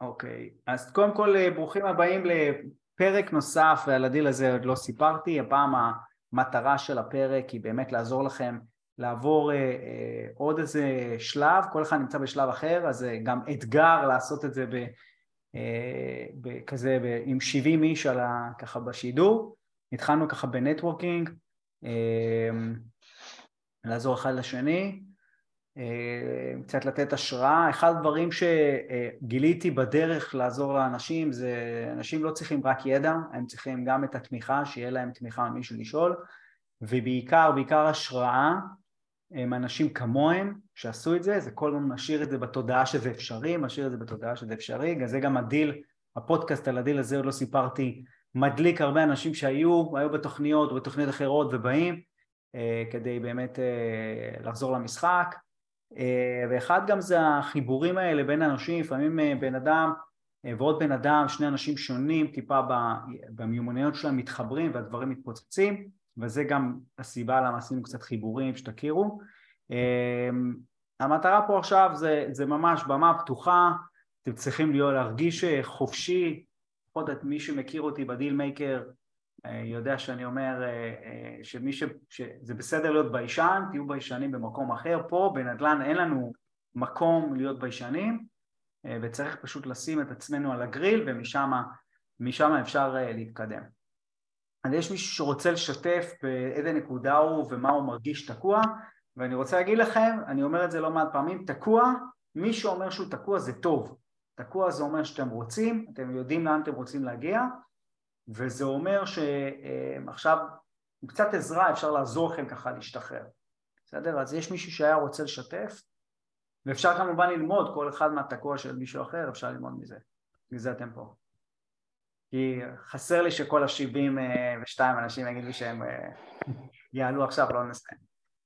אוקיי, אז קודם כל אה, ברוכים הבאים לפרק נוסף ועל הדיל הזה עוד לא סיפרתי, הפעם המטרה של הפרק היא באמת לעזור לכם לעבור אה, אה, עוד איזה שלב, כל אחד נמצא בשלב אחר, אז זה גם אתגר לעשות את זה ב, אה, כזה ב, עם 70 איש על ה, ככה בשידור, התחלנו ככה ב networking, אה, לעזור אחד לשני, אה, קצת לתת השראה. אחד הדברים שגיליתי בדרך לעזור לאנשים זה אנשים לא צריכים רק ידע, הם צריכים גם את התמיכה, שיהיה להם תמיכה ממישהו לשאול, ובעיקר, בעיקר השראה, הם אנשים כמוהם שעשו את זה, זה כל הזמן משאיר את זה בתודעה שזה אפשרי, משאיר את זה בתודעה שזה אפשרי, זה גם הדיל, הפודקאסט על הדיל הזה עוד לא סיפרתי, מדליק הרבה אנשים שהיו, היו בתוכניות או בתוכניות אחרות ובאים אה, כדי באמת אה, לחזור למשחק אה, ואחד גם זה החיבורים האלה בין אנשים, לפעמים אה, בן אדם אה, ועוד בן אדם, שני אנשים שונים טיפה במיומנויות שלהם מתחברים והדברים מתפוצצים וזה גם הסיבה למה עשינו קצת חיבורים שתכירו. המטרה פה עכשיו זה, זה ממש במה פתוחה, אתם צריכים להיות, להרגיש חופשי, לפחות את מי שמכיר אותי בדיל מייקר אה, יודע שאני אומר אה, אה, שמי ש... שזה בסדר להיות ביישן, תהיו ביישנים במקום אחר, פה בנדל"ן אין לנו מקום להיות ביישנים וצריך פשוט לשים את עצמנו על הגריל ומשם אפשר להתקדם. אז יש מישהו שרוצה לשתף באיזה נקודה הוא ומה הוא מרגיש תקוע? ואני רוצה להגיד לכם, אני אומר את זה לא מעט פעמים, תקוע, מי שאומר שהוא תקוע זה טוב, תקוע זה אומר שאתם רוצים, אתם יודעים לאן אתם רוצים להגיע וזה אומר שעכשיו עם קצת עזרה אפשר לעזור לכם ככה להשתחרר, בסדר? אז יש מישהו שהיה רוצה לשתף ואפשר כמובן ללמוד כל אחד מהתקוע של מישהו אחר, אפשר ללמוד מזה, מזה אתם פה. כי חסר לי שכל השבעים ושתיים אנשים יגידו שהם אה, יעלו עכשיו, לא נסיים,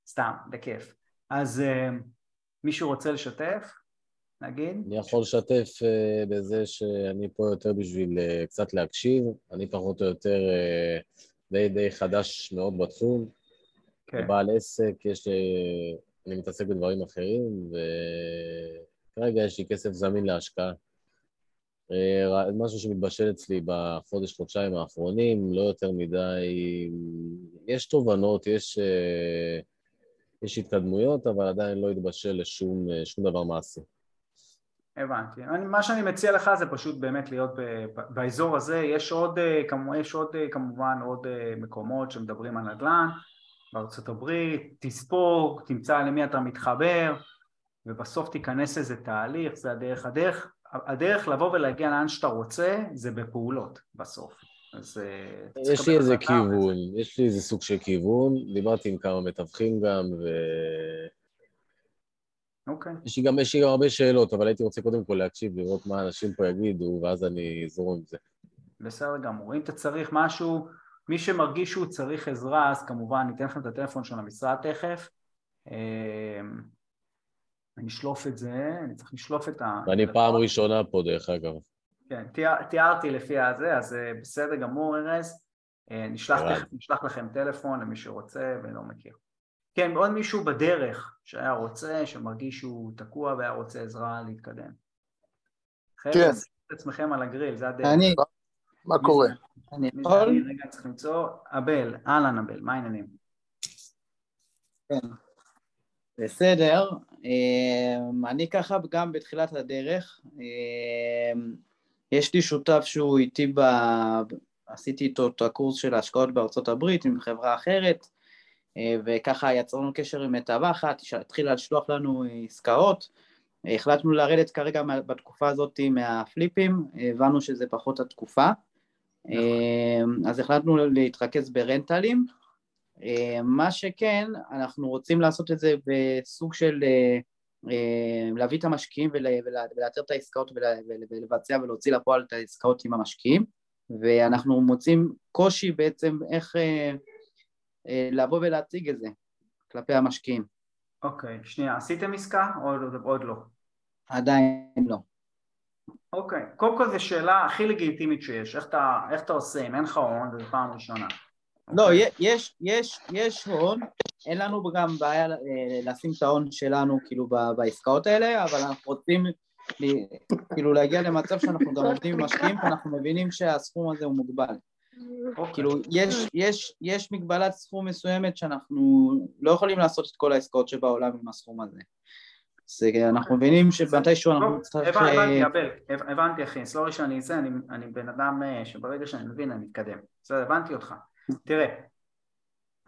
סתם, בכיף. אז אה, מישהו רוצה לשתף? נגיד? אני יכול לשתף uh, בזה שאני פה יותר בשביל uh, קצת להקשיב, אני פחות או יותר uh, די די חדש מאוד בתחום, כן. בעל עסק, יש לי, אני מתעסק בדברים אחרים, וכרגע יש לי כסף זמין להשקעה. משהו שמתבשל אצלי בחודש, חודשיים האחרונים, לא יותר מדי, יש תובנות, יש, יש התקדמויות, אבל עדיין לא התבשל לשום דבר מעשי. הבנתי. אני, מה שאני מציע לך זה פשוט באמת להיות ב, באזור הזה, יש עוד, אה, יש עוד אה, כמובן עוד אה, מקומות שמדברים על נדל"ן בארצות הברית, תספוג, תמצא למי אתה מתחבר ובסוף תיכנס איזה תהליך, זה הדרך. הדרך, הדרך לבוא ולהגיע לאן שאתה רוצה זה בפעולות בסוף. אז יש לי איזה כיוון, יש לי איזה סוג של כיוון, דיברתי עם כמה מתווכים גם ו... אוקיי. יש לי גם, יש לי גם הרבה שאלות, אבל הייתי רוצה קודם כל להקשיב, לראות מה אנשים פה יגידו, ואז אני אזרום עם זה. בסדר גמור. אם אתה צריך משהו, מי שמרגיש שהוא צריך עזרה, אז כמובן ניתן לכם את הטלפון של המשרד תכף. אמ, אני אשלוף את זה, אני צריך לשלוף את ה... ואני פעם ראשונה פה, דרך אגב. כן, תיארתי לפי הזה, אז אה, בסדר גמור, ארז. אה, נשלח לכם טלפון למי שרוצה ולא מכיר. כן, עוד מישהו בדרך שהיה רוצה, שמרגיש שהוא תקוע והיה רוצה עזרה להתקדם. כן. חבר'ה, את עצמכם על הגריל, זה הדרך. אני, מה קורה? אני יכול? רגע צריך למצוא, אבל, אהלן אבל, מה העניינים? כן, בסדר, אמ, אני ככה גם בתחילת הדרך, אמ, יש לי שותף שהוא איתי, ב... עשיתי איתו את הקורס של ההשקעות בארצות הברית עם חברה אחרת, וככה יצרנו קשר עם מתווכת, שהתחילה לשלוח לנו עסקאות, החלטנו לרדת כרגע בתקופה הזאת מהפליפים, הבנו שזה פחות התקופה, נכון. אז החלטנו להתרכז ברנטלים, מה שכן, אנחנו רוצים לעשות את זה בסוג של אה, להביא את המשקיעים ולאתר את העסקאות ולבצע ולהוציא לפועל את העסקאות עם המשקיעים, ואנחנו מוצאים קושי בעצם איך אה, אה, לבוא ולהציג את זה כלפי המשקיעים. אוקיי, שנייה, עשיתם עסקה או עוד לא? עדיין לא. אוקיי, קודם כל זו שאלה הכי לגיטימית שיש, איך אתה, איך אתה עושה אם אין לך הון וזו פעם ראשונה? לא. יש, יש, יש הון, אין לנו גם בעיה אה, לשים את ההון שלנו כאילו בעסקאות האלה, אבל אנחנו רוצים כאילו להגיע למצב שאנחנו גם עובדים עם משקיעים ואנחנו מבינים שהסכום הזה הוא מוגבל. אוקיי. כאילו, יש, יש, יש מגבלת סכום מסוימת שאנחנו לא יכולים לעשות את כל העסקאות שבעולם עם הסכום הזה. זה, אנחנו מבינים שמתישהו אנחנו נצטרך... הבנתי, אבל, הבנתי אחי, סלורי שאני זה, אני, אני בן אדם אה, שברגע שאני מבין אני מתקדם. בסדר, הבנתי אותך. תראה,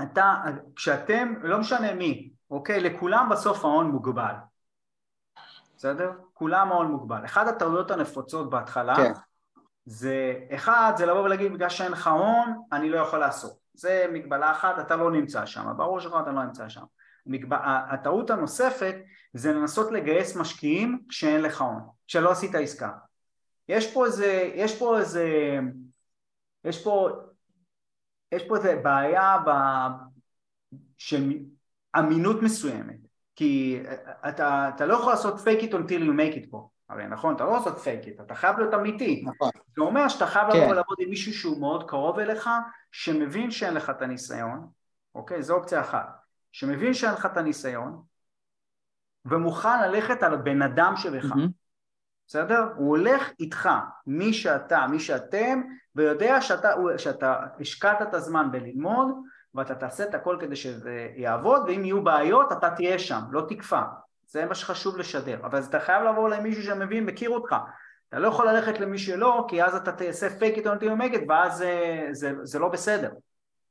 אתה, כשאתם, לא משנה מי, אוקיי? לכולם בסוף ההון מוגבל. בסדר? כולם ההון מוגבל. אחת הטעויות הנפוצות בהתחלה כן. זה, אחד, זה לבוא ולהגיד בגלל שאין לך הון, אני לא יכול לעשות. זה מגבלה אחת, אתה לא נמצא שם, ברור שלך אתה לא נמצא שם. מגב... הטעות הנוספת זה לנסות לגייס משקיעים כשאין לך הון, כשלא עשית עסקה. יש פה איזה, יש פה איזה, יש פה, יש פה איזה בעיה ב... של אמינות מסוימת, כי אתה, אתה לא יכול לעשות fake it until you make it פה, הרי נכון, אתה לא לעשות fake it, אתה חייב להיות אמיתי. נכון. זה אומר שאתה חייב כן. לבוא לעבוד עם מישהו שהוא מאוד קרוב אליך, שמבין שאין לך את הניסיון, אוקיי? זו אופציה אחת. שמבין שאין לך את הניסיון, ומוכן ללכת על הבן אדם שבך. Mm-hmm. בסדר? הוא הולך איתך, מי שאתה, מי שאתם, ויודע שאתה, שאתה השקעת את הזמן בללמוד, ואתה תעשה את הכל כדי שזה יעבוד, ואם יהיו בעיות אתה תהיה שם, לא תקפא. זה מה שחשוב לשדר. אבל אתה חייב לבוא למישהו שמבין, מכיר אותך. אתה לא יכול ללכת למי שלא, כי אז אתה תעשה fake it until you make it, ואז זה, זה, זה לא בסדר.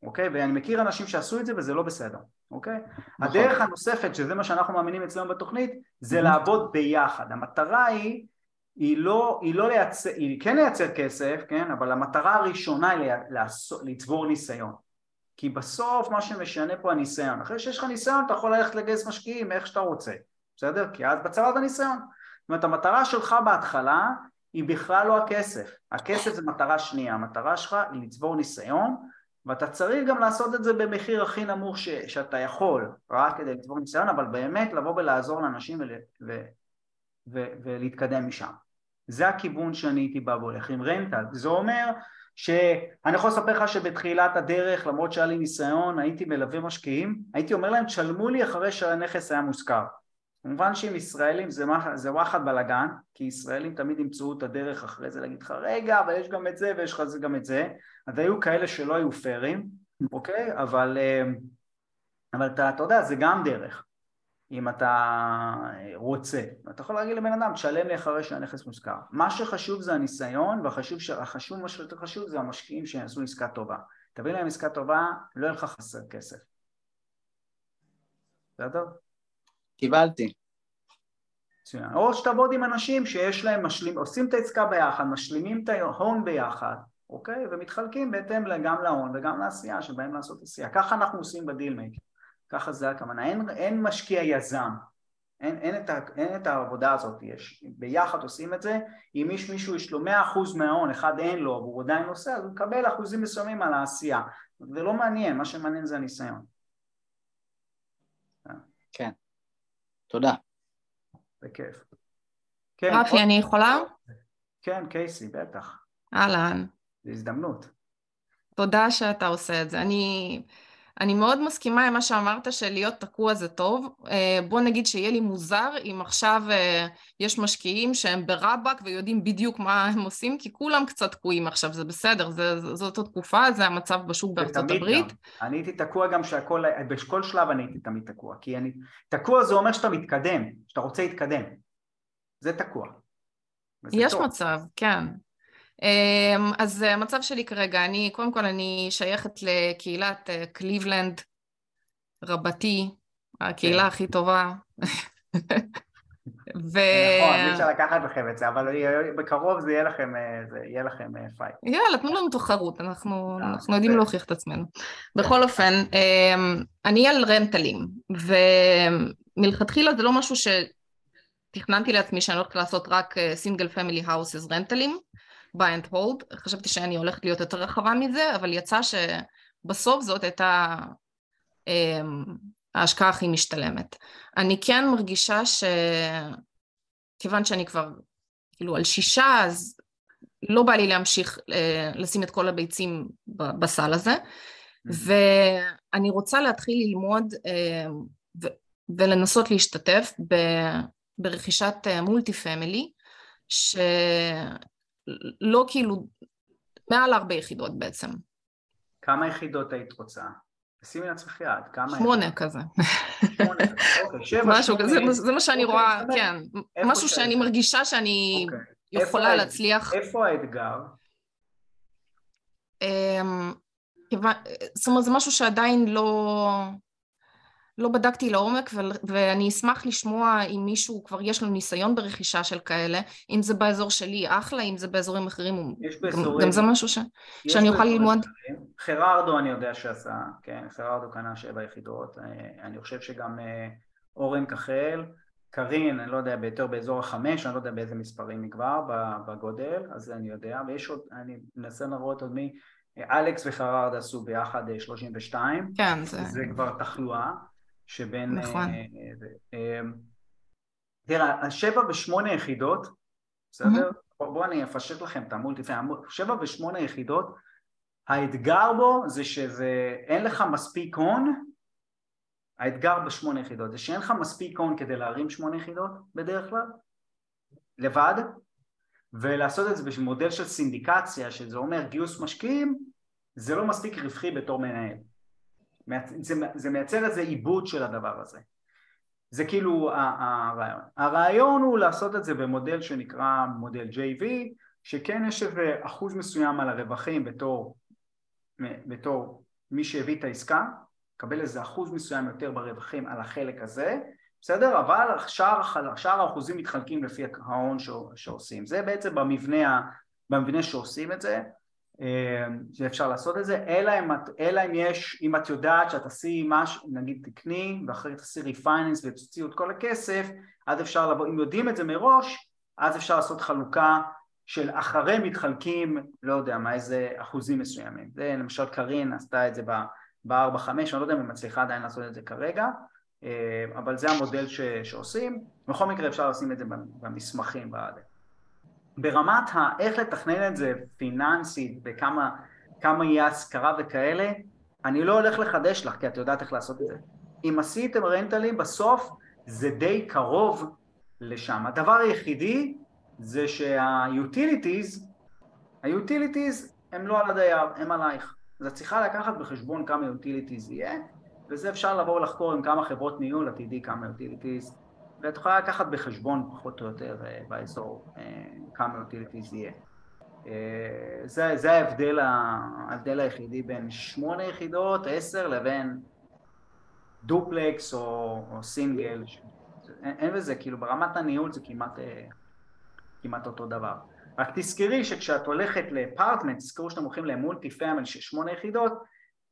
אוקיי? ואני מכיר אנשים שעשו את זה וזה לא בסדר, אוקיי? נכון. הדרך הנוספת, שזה מה שאנחנו מאמינים אצלנו בתוכנית, זה לעבוד ביחד. המטרה היא, היא לא, היא לא לייצר, היא כן לייצר כסף, כן? אבל המטרה הראשונה היא לצבור ניסיון. כי בסוף מה שמשנה פה הניסיון. אחרי שיש לך ניסיון אתה יכול ללכת לגייס משקיעים איך שאתה רוצה, בסדר? כי אז בצבא אתה ניסיון. זאת אומרת המטרה שלך בהתחלה היא בכלל לא הכסף. הכסף זה מטרה שנייה, המטרה שלך היא לצבור ניסיון ואתה צריך גם לעשות את זה במחיר הכי נמוך ש, שאתה יכול, רק כדי לצבור ניסיון, אבל באמת לבוא ולעזור לאנשים ול, ו, ו, ולהתקדם משם. זה הכיוון שאני הייתי בא והולך עם רנטל. זה אומר שאני יכול לספר לך שבתחילת הדרך, למרות שהיה לי ניסיון, הייתי מלווה משקיעים, הייתי אומר להם תשלמו לי אחרי שהנכס היה מושכר. כמובן שעם ישראלים זה, זה וואחד בלאגן, כי ישראלים תמיד ימצאו את הדרך אחרי זה להגיד לך רגע אבל יש גם את זה ויש לך גם את זה אז היו כאלה שלא היו פיירים, אוקיי? אבל, אה, אבל אתה, אתה יודע, זה גם דרך, אם אתה רוצה. אתה יכול להגיד לבן אדם, תשלם לי אחרי שהנכס מושכר. מה שחשוב זה הניסיון, והחשוב, מה שיותר חשוב זה המשקיעים שיעשו עסקה טובה. תביא להם עסקה טובה, לא יהיה לך חסר כסף. בסדר? קיבלתי. מצוין. או שתעבוד עם אנשים שיש להם, משלים, עושים את העסקה ביחד, משלימים את ההון ביחד, אוקיי? ומתחלקים בהתאם גם להון וגם לעשייה שבאים לעשות עשייה. ככה אנחנו עושים בדיל מייקר, ככה זה הכוונה. אין, אין משקיע יזם, אין, אין, את ה, אין את העבודה הזאת, יש, ביחד עושים את זה, אם יש מישהו יש לו מאה אחוז מההון, אחד אין לו, והוא עדיין עושה, אז הוא מקבל אחוזים מסוימים על העשייה. זה לא מעניין, מה שמעניין זה הניסיון. כן. תודה. בכיף. כן, רפי, עוד... אני יכולה? כן, קייסי, בטח. אהלן. זו הזדמנות. תודה שאתה עושה את זה. אני, אני מאוד מסכימה עם מה שאמרת שלהיות תקוע זה טוב. אה, בוא נגיד שיהיה לי מוזר אם עכשיו אה, יש משקיעים שהם ברבאק ויודעים בדיוק מה הם עושים, כי כולם קצת תקועים עכשיו, זה בסדר, זה, זאת התקופה, זה המצב בשוק בארצות הברית. גם. אני הייתי תקוע גם שהכל, בכל שלב אני הייתי תמיד תקוע, כי אני, תקוע זה אומר שאתה מתקדם, שאתה רוצה להתקדם. זה תקוע. יש טוב. מצב, כן. אמ, אז המצב שלי כרגע, אני, קודם כל אני שייכת לקהילת אה, קליבלנד רבתי, הקהילה כן. הכי טובה. ו... נכון, אי אפשר לקחת לכם את זה, אבל בקרוב זה יהיה לכם, אה, זה יהיה לכם fight. אה, יאללה, תנו לנו תחרות, אנחנו, אנחנו יודעים להוכיח את עצמנו. בכל אופן, אמ, אני על rental ים, ומלכתחילה זה לא משהו שתכננתי לעצמי שאני הולכת לעשות רק single family houses rental ים. Buy and hold, חשבתי שאני הולכת להיות יותר רחבה מזה, אבל יצא שבסוף זאת הייתה אמ, ההשקעה הכי משתלמת. אני כן מרגישה שכיוון שאני כבר כאילו על שישה, אז לא בא לי להמשיך אה, לשים את כל הביצים בסל הזה, mm-hmm. ואני רוצה להתחיל ללמוד אה, ולנסות להשתתף ברכישת מולטי פמילי, שלא כאילו, מעל הרבה יחידות בעצם. כמה יחידות היית רוצה? שימי לעצמך יד, כמה... שמונה כזה. שמונה, אוקיי, שבע, משהו כזה, זה מה שאני אוקיי, רואה. כן. משהו שאני? מרגישה שאני אוקיי. יכולה איפה להצליח. איפה האתגר? אמ, זאת אומרת, זה משהו שעדיין לא, לא בדקתי לעומק, ו- ואני אשמח לשמוע אם מישהו כבר יש לו ניסיון ברכישה של כאלה, אם זה באזור שלי, אחלה, אם זה באזורים אחרים, יש באזורים... גם זה משהו ש... שאני אוכל ללמוד. אחרים. חררדו אני יודע שעשה, כן, חררדו קנה שבע יחידות, אה, אני חושב שגם אה, אורן כחל, קרין, אני לא יודע, יותר באזור החמש, אני לא יודע באיזה מספרים היא כבר, בגודל, אז אני יודע, ויש עוד, אני מנסה לראות עוד מי, אה, אלכס וחררד עשו ביחד אה, 32, כן, זה... זה כבר תחלואה שבין... נכון. אה, אה, תראה, השבע ושמונה יחידות, בסדר? בואו בוא אני אפשט לכם את המולטיפי, שבע ושמונה יחידות, האתגר בו זה שזה, אין לך מספיק הון, האתגר בשמונה יחידות זה שאין לך מספיק הון כדי להרים שמונה יחידות בדרך כלל, לבד, ולעשות את זה במודל של סינדיקציה, שזה אומר גיוס משקיעים, זה לא מספיק רווחי בתור מנהל. זה, זה מייצר איזה עיבוד של הדבר הזה. זה כאילו הרעיון. הרעיון הוא לעשות את זה במודל שנקרא מודל JV, שכן יש איזה אחוז מסוים על הרווחים בתור, בתור מי שהביא את העסקה, קבל איזה אחוז מסוים יותר ברווחים על החלק הזה, בסדר? אבל שאר, שאר האחוזים מתחלקים לפי ההון שעושים. זה בעצם במבנה, במבנה שעושים את זה, שאפשר לעשות את זה, אלא אם, אלא אם יש, אם את יודעת שאת תעשי משהו, נגיד תקני, ואחרי תעשי ריפייננס ותוציאו את כל הכסף, אז אפשר לבוא, אם יודעים את זה מראש, אז אפשר לעשות חלוקה של אחרי מתחלקים, לא יודע מה, איזה אחוזים מסוימים. זה למשל קרין עשתה את זה ב-4-5, אני לא יודע אם היא מצליחה עדיין לעשות את זה כרגע, אבל זה המודל ש, שעושים, בכל מקרה אפשר לשים את זה במסמכים בעד. ברמת האיך לתכנן את זה פיננסית וכמה כמה יהיה השכרה וכאלה, אני לא הולך לחדש לך כי את יודעת איך לעשות את זה. אם עשיתם רנטלים בסוף זה די קרוב לשם. הדבר היחידי זה שה-utilities, ה-utilities הם לא על הדייר, הם עלייך. אז את צריכה לקחת בחשבון כמה utilities יהיה, וזה אפשר לבוא ולחקור עם כמה חברות ניהול, את תדעי כמה utilities ואת יכולה לקחת בחשבון פחות או יותר באזור כמה utilities יהיה. זה, זה ההבדל, ההבדל היחידי בין שמונה יחידות, עשר, לבין דופלקס או, או סינגל. אין, אין בזה, כאילו ברמת הניהול זה כמעט, כמעט אותו דבר. רק תזכרי שכשאת הולכת ל apartment, תזכרו שאתם הולכים ל multi family של שמונה יחידות,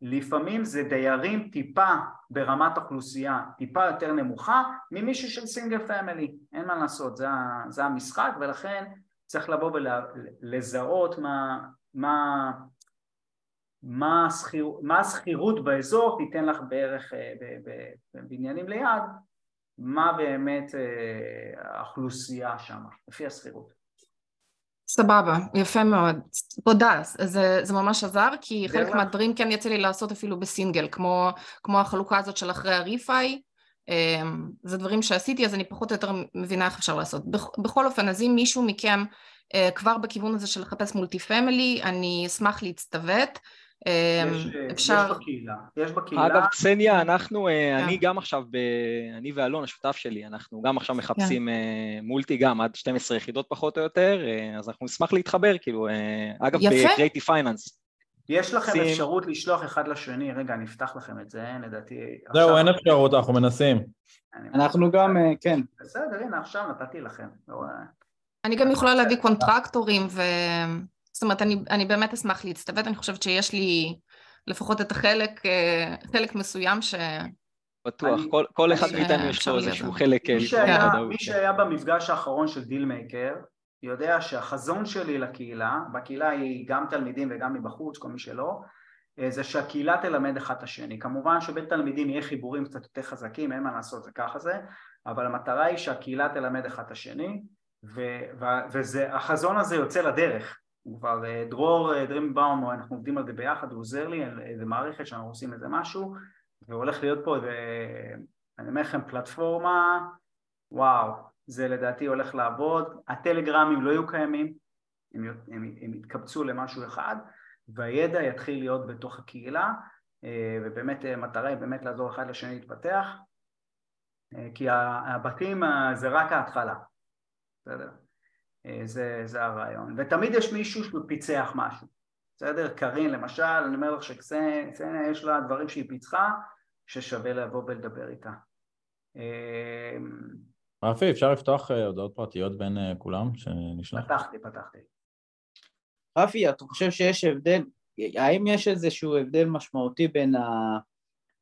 לפעמים זה דיירים טיפה ברמת אוכלוסייה טיפה יותר נמוכה ממישהו של single family, אין מה לעשות, זה, זה המשחק ולכן צריך לבוא ולזהות מה, מה, מה, השכיר, מה השכירות באזור תיתן לך בערך בבניינים ליד, מה באמת האוכלוסייה שם, לפי השכירות. סבבה, יפה מאוד. תודה, זה, זה ממש עזר, כי חלק מהדברים כן יצא לי לעשות אפילו בסינגל, כמו, כמו החלוקה הזאת של אחרי הריפאי, זה דברים שעשיתי, אז אני פחות או יותר מבינה איך אפשר לעשות. בכל אופן, אז אם מישהו מכם כבר בכיוון הזה של לחפש מולטי פמילי, אני אשמח להצטוות. יש, אפשר... יש בקהילה, יש בקהילה. אגב, קסניה, אנחנו, כן. אני גם עכשיו, ב... אני ואלון, השותף שלי, אנחנו גם עכשיו מחפשים כן. מולטי גם, עד 12 יחידות פחות או יותר, אז אנחנו נשמח להתחבר, כאילו, אגב, ב-Creative Finance. יש לכם שים... אפשרות לשלוח אחד לשני, רגע, אני אפתח לכם את זה, לדעתי... זהו. אין אפשרות, אנחנו מנסים. אנחנו גם, כן. בסדר, הנה, עכשיו נתתי לכם. אני גם יכולה להביא contractor ים ו... זאת אומרת, אני, אני באמת אשמח להצטוות, אני חושבת שיש לי לפחות את החלק, חלק מסוים ש... בטוח, אני, כל, כל אחד מאיתנו יש לו איזשהו חלק... מי שהיה, מי שהיה במפגש האחרון של דילמייקר, יודע שהחזון שלי לקהילה, בקהילה היא גם תלמידים וגם מבחוץ, כל מי שלא, זה שהקהילה תלמד אחד את השני. כמובן שבין תלמידים יהיה חיבורים קצת יותר חזקים, אין מה לעשות, זה ככה זה, אבל המטרה היא שהקהילה תלמד אחד את השני, והחזון הזה יוצא לדרך. כבר דרור דרימבאום, אנחנו עובדים על זה ביחד, הוא עוזר לי איזה מערכת שאנחנו עושים איזה משהו, והולך להיות פה איזה, אני אומר לכם, פלטפורמה, וואו, זה לדעתי הולך לעבוד, הטלגרמים לא יהיו קיימים, הם, הם, הם יתקבצו למשהו אחד והידע יתחיל להיות בתוך הקהילה אה, ובאמת מטרה היא באמת לעזור אחד לשני להתפתח כי הבתים זה רק ההתחלה, בסדר? זה, זה הרעיון ותמיד יש מישהו שפיצח משהו בסדר? קארין למשל, אני אומר לך שקסניה יש לה דברים שהיא פיצחה ששווה לבוא ולדבר איתה. רפי, אפשר לפתוח אה, הודעות פרטיות בין אה, כולם שנשלח? פתחתי, פתחתי. רפי, אתה חושב שיש הבדל, האם יש איזשהו הבדל משמעותי בין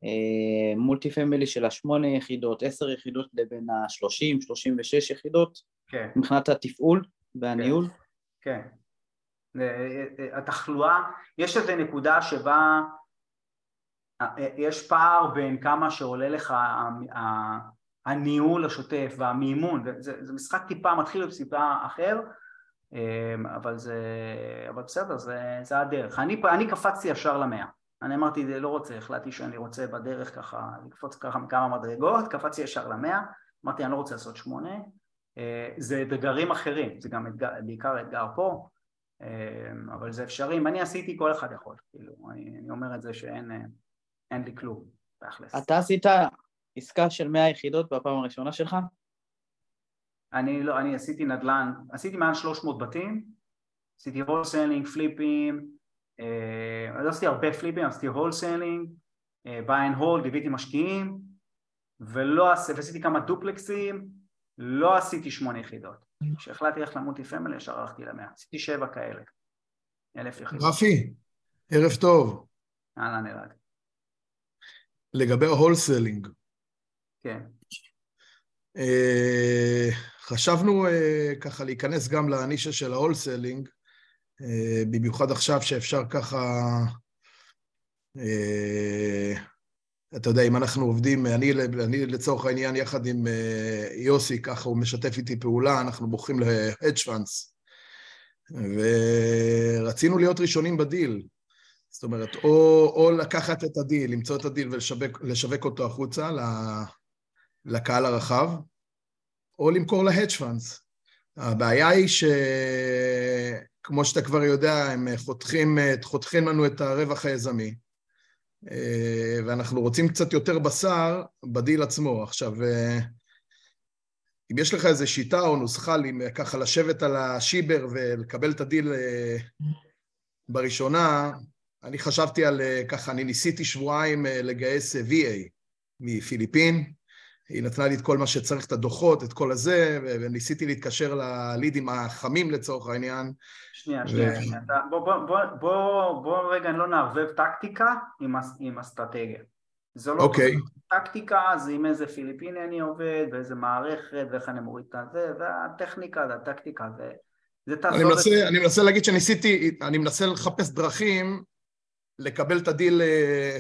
המולטי פמילי אה, של השמונה יחידות, עשר יחידות לבין השלושים, שלושים ושש יחידות? כן. מבחינת התפעול והניהול? כן. כן. התחלואה, יש איזו נקודה שבה יש פער בין כמה שעולה לך הניהול השוטף והמימון, זה, זה משחק טיפה מתחיל בסיפה אחר, אבל זה, אבל בסדר, זה, זה הדרך. אני, אני קפצתי ישר למאה, אני אמרתי, לא רוצה, החלטתי שאני רוצה בדרך ככה, לקפוץ ככה מכמה מדרגות, קפצתי ישר למאה, אמרתי, אני לא רוצה לעשות שמונה, זה אתגרים אחרים, זה גם אתגר, בעיקר אתגר פה, אמ, אבל זה אפשרי, אם אני עשיתי כל אחד יכול, כאילו, אני, אומר את זה שאין לי כלום, תכלס. אתה עשית עסקה של 100 יחידות בפעם הראשונה שלך? אני לא, אני עשיתי נדל"ן, עשיתי מעל 300 בתים, עשיתי wholesaling, פליפים, אה, לא עשיתי הרבה פליפים, עשיתי wholesaling, buy and hold, ליוויתי משקיעים, ולא עשיתי כמה דופלקסים, לא עשיתי שמונה יחידות. כשהחלטתי ללכת ל multifamily ישר הלכתי למאה, עשיתי שבע כאלה, אלף יחידות. רפי, ערב טוב. אהלן אלעד. לגבי ה wholesaling. כן. Uh, חשבנו uh, ככה להיכנס גם לנישה של ה wholesaling, uh, במיוחד עכשיו שאפשר ככה uh, אתה יודע, אם אנחנו עובדים, אני, אני לצורך העניין יחד עם אה, יוסי, ככה הוא משתף איתי פעולה, אנחנו בוחרים ל-hedge funds, ורצינו להיות ראשונים בדיל. זאת אומרת, או, או לקחת את הדיל, למצוא את הדיל ולשווק אותו החוצה לקהל הרחב, או למכור ל-hedge funds. הבעיה היא שכמו שאתה כבר יודע, הם חותכים, חותכים לנו את הרווח היזמי. אה, ואנחנו רוצים קצת יותר בשר בדיל עצמו. עכשיו, אה, אם יש לך איזו שיטה או נוסחה ככה לשבת על השיבר ולקבל את הדיל אה, בראשונה, אני חשבתי על ככה, אני ניסיתי שבועיים לגייס VA מפיליפין, היא נתנה לי את כל מה שצריך, את הדוחות, את כל הזה, וניסיתי להתקשר ללידים החמים לצורך העניין. שנייה, שנייה, שנייה. בוא, בוא, בוא, בוא, בוא רגע לא נערבב טקטיקה עם, עם אסטרטגיה. זו לא אוקיי. טקטיקה, זה עם איזה פיליפיני אני עובד, ואיזה מערכת, ואיך אני מוריד את זה, והטכניקה, והטקטיקה, זה... זה אני מנסה, את... אני מנסה להגיד שניסיתי, אני מנסה לחפש דרכים לקבל את הדיל,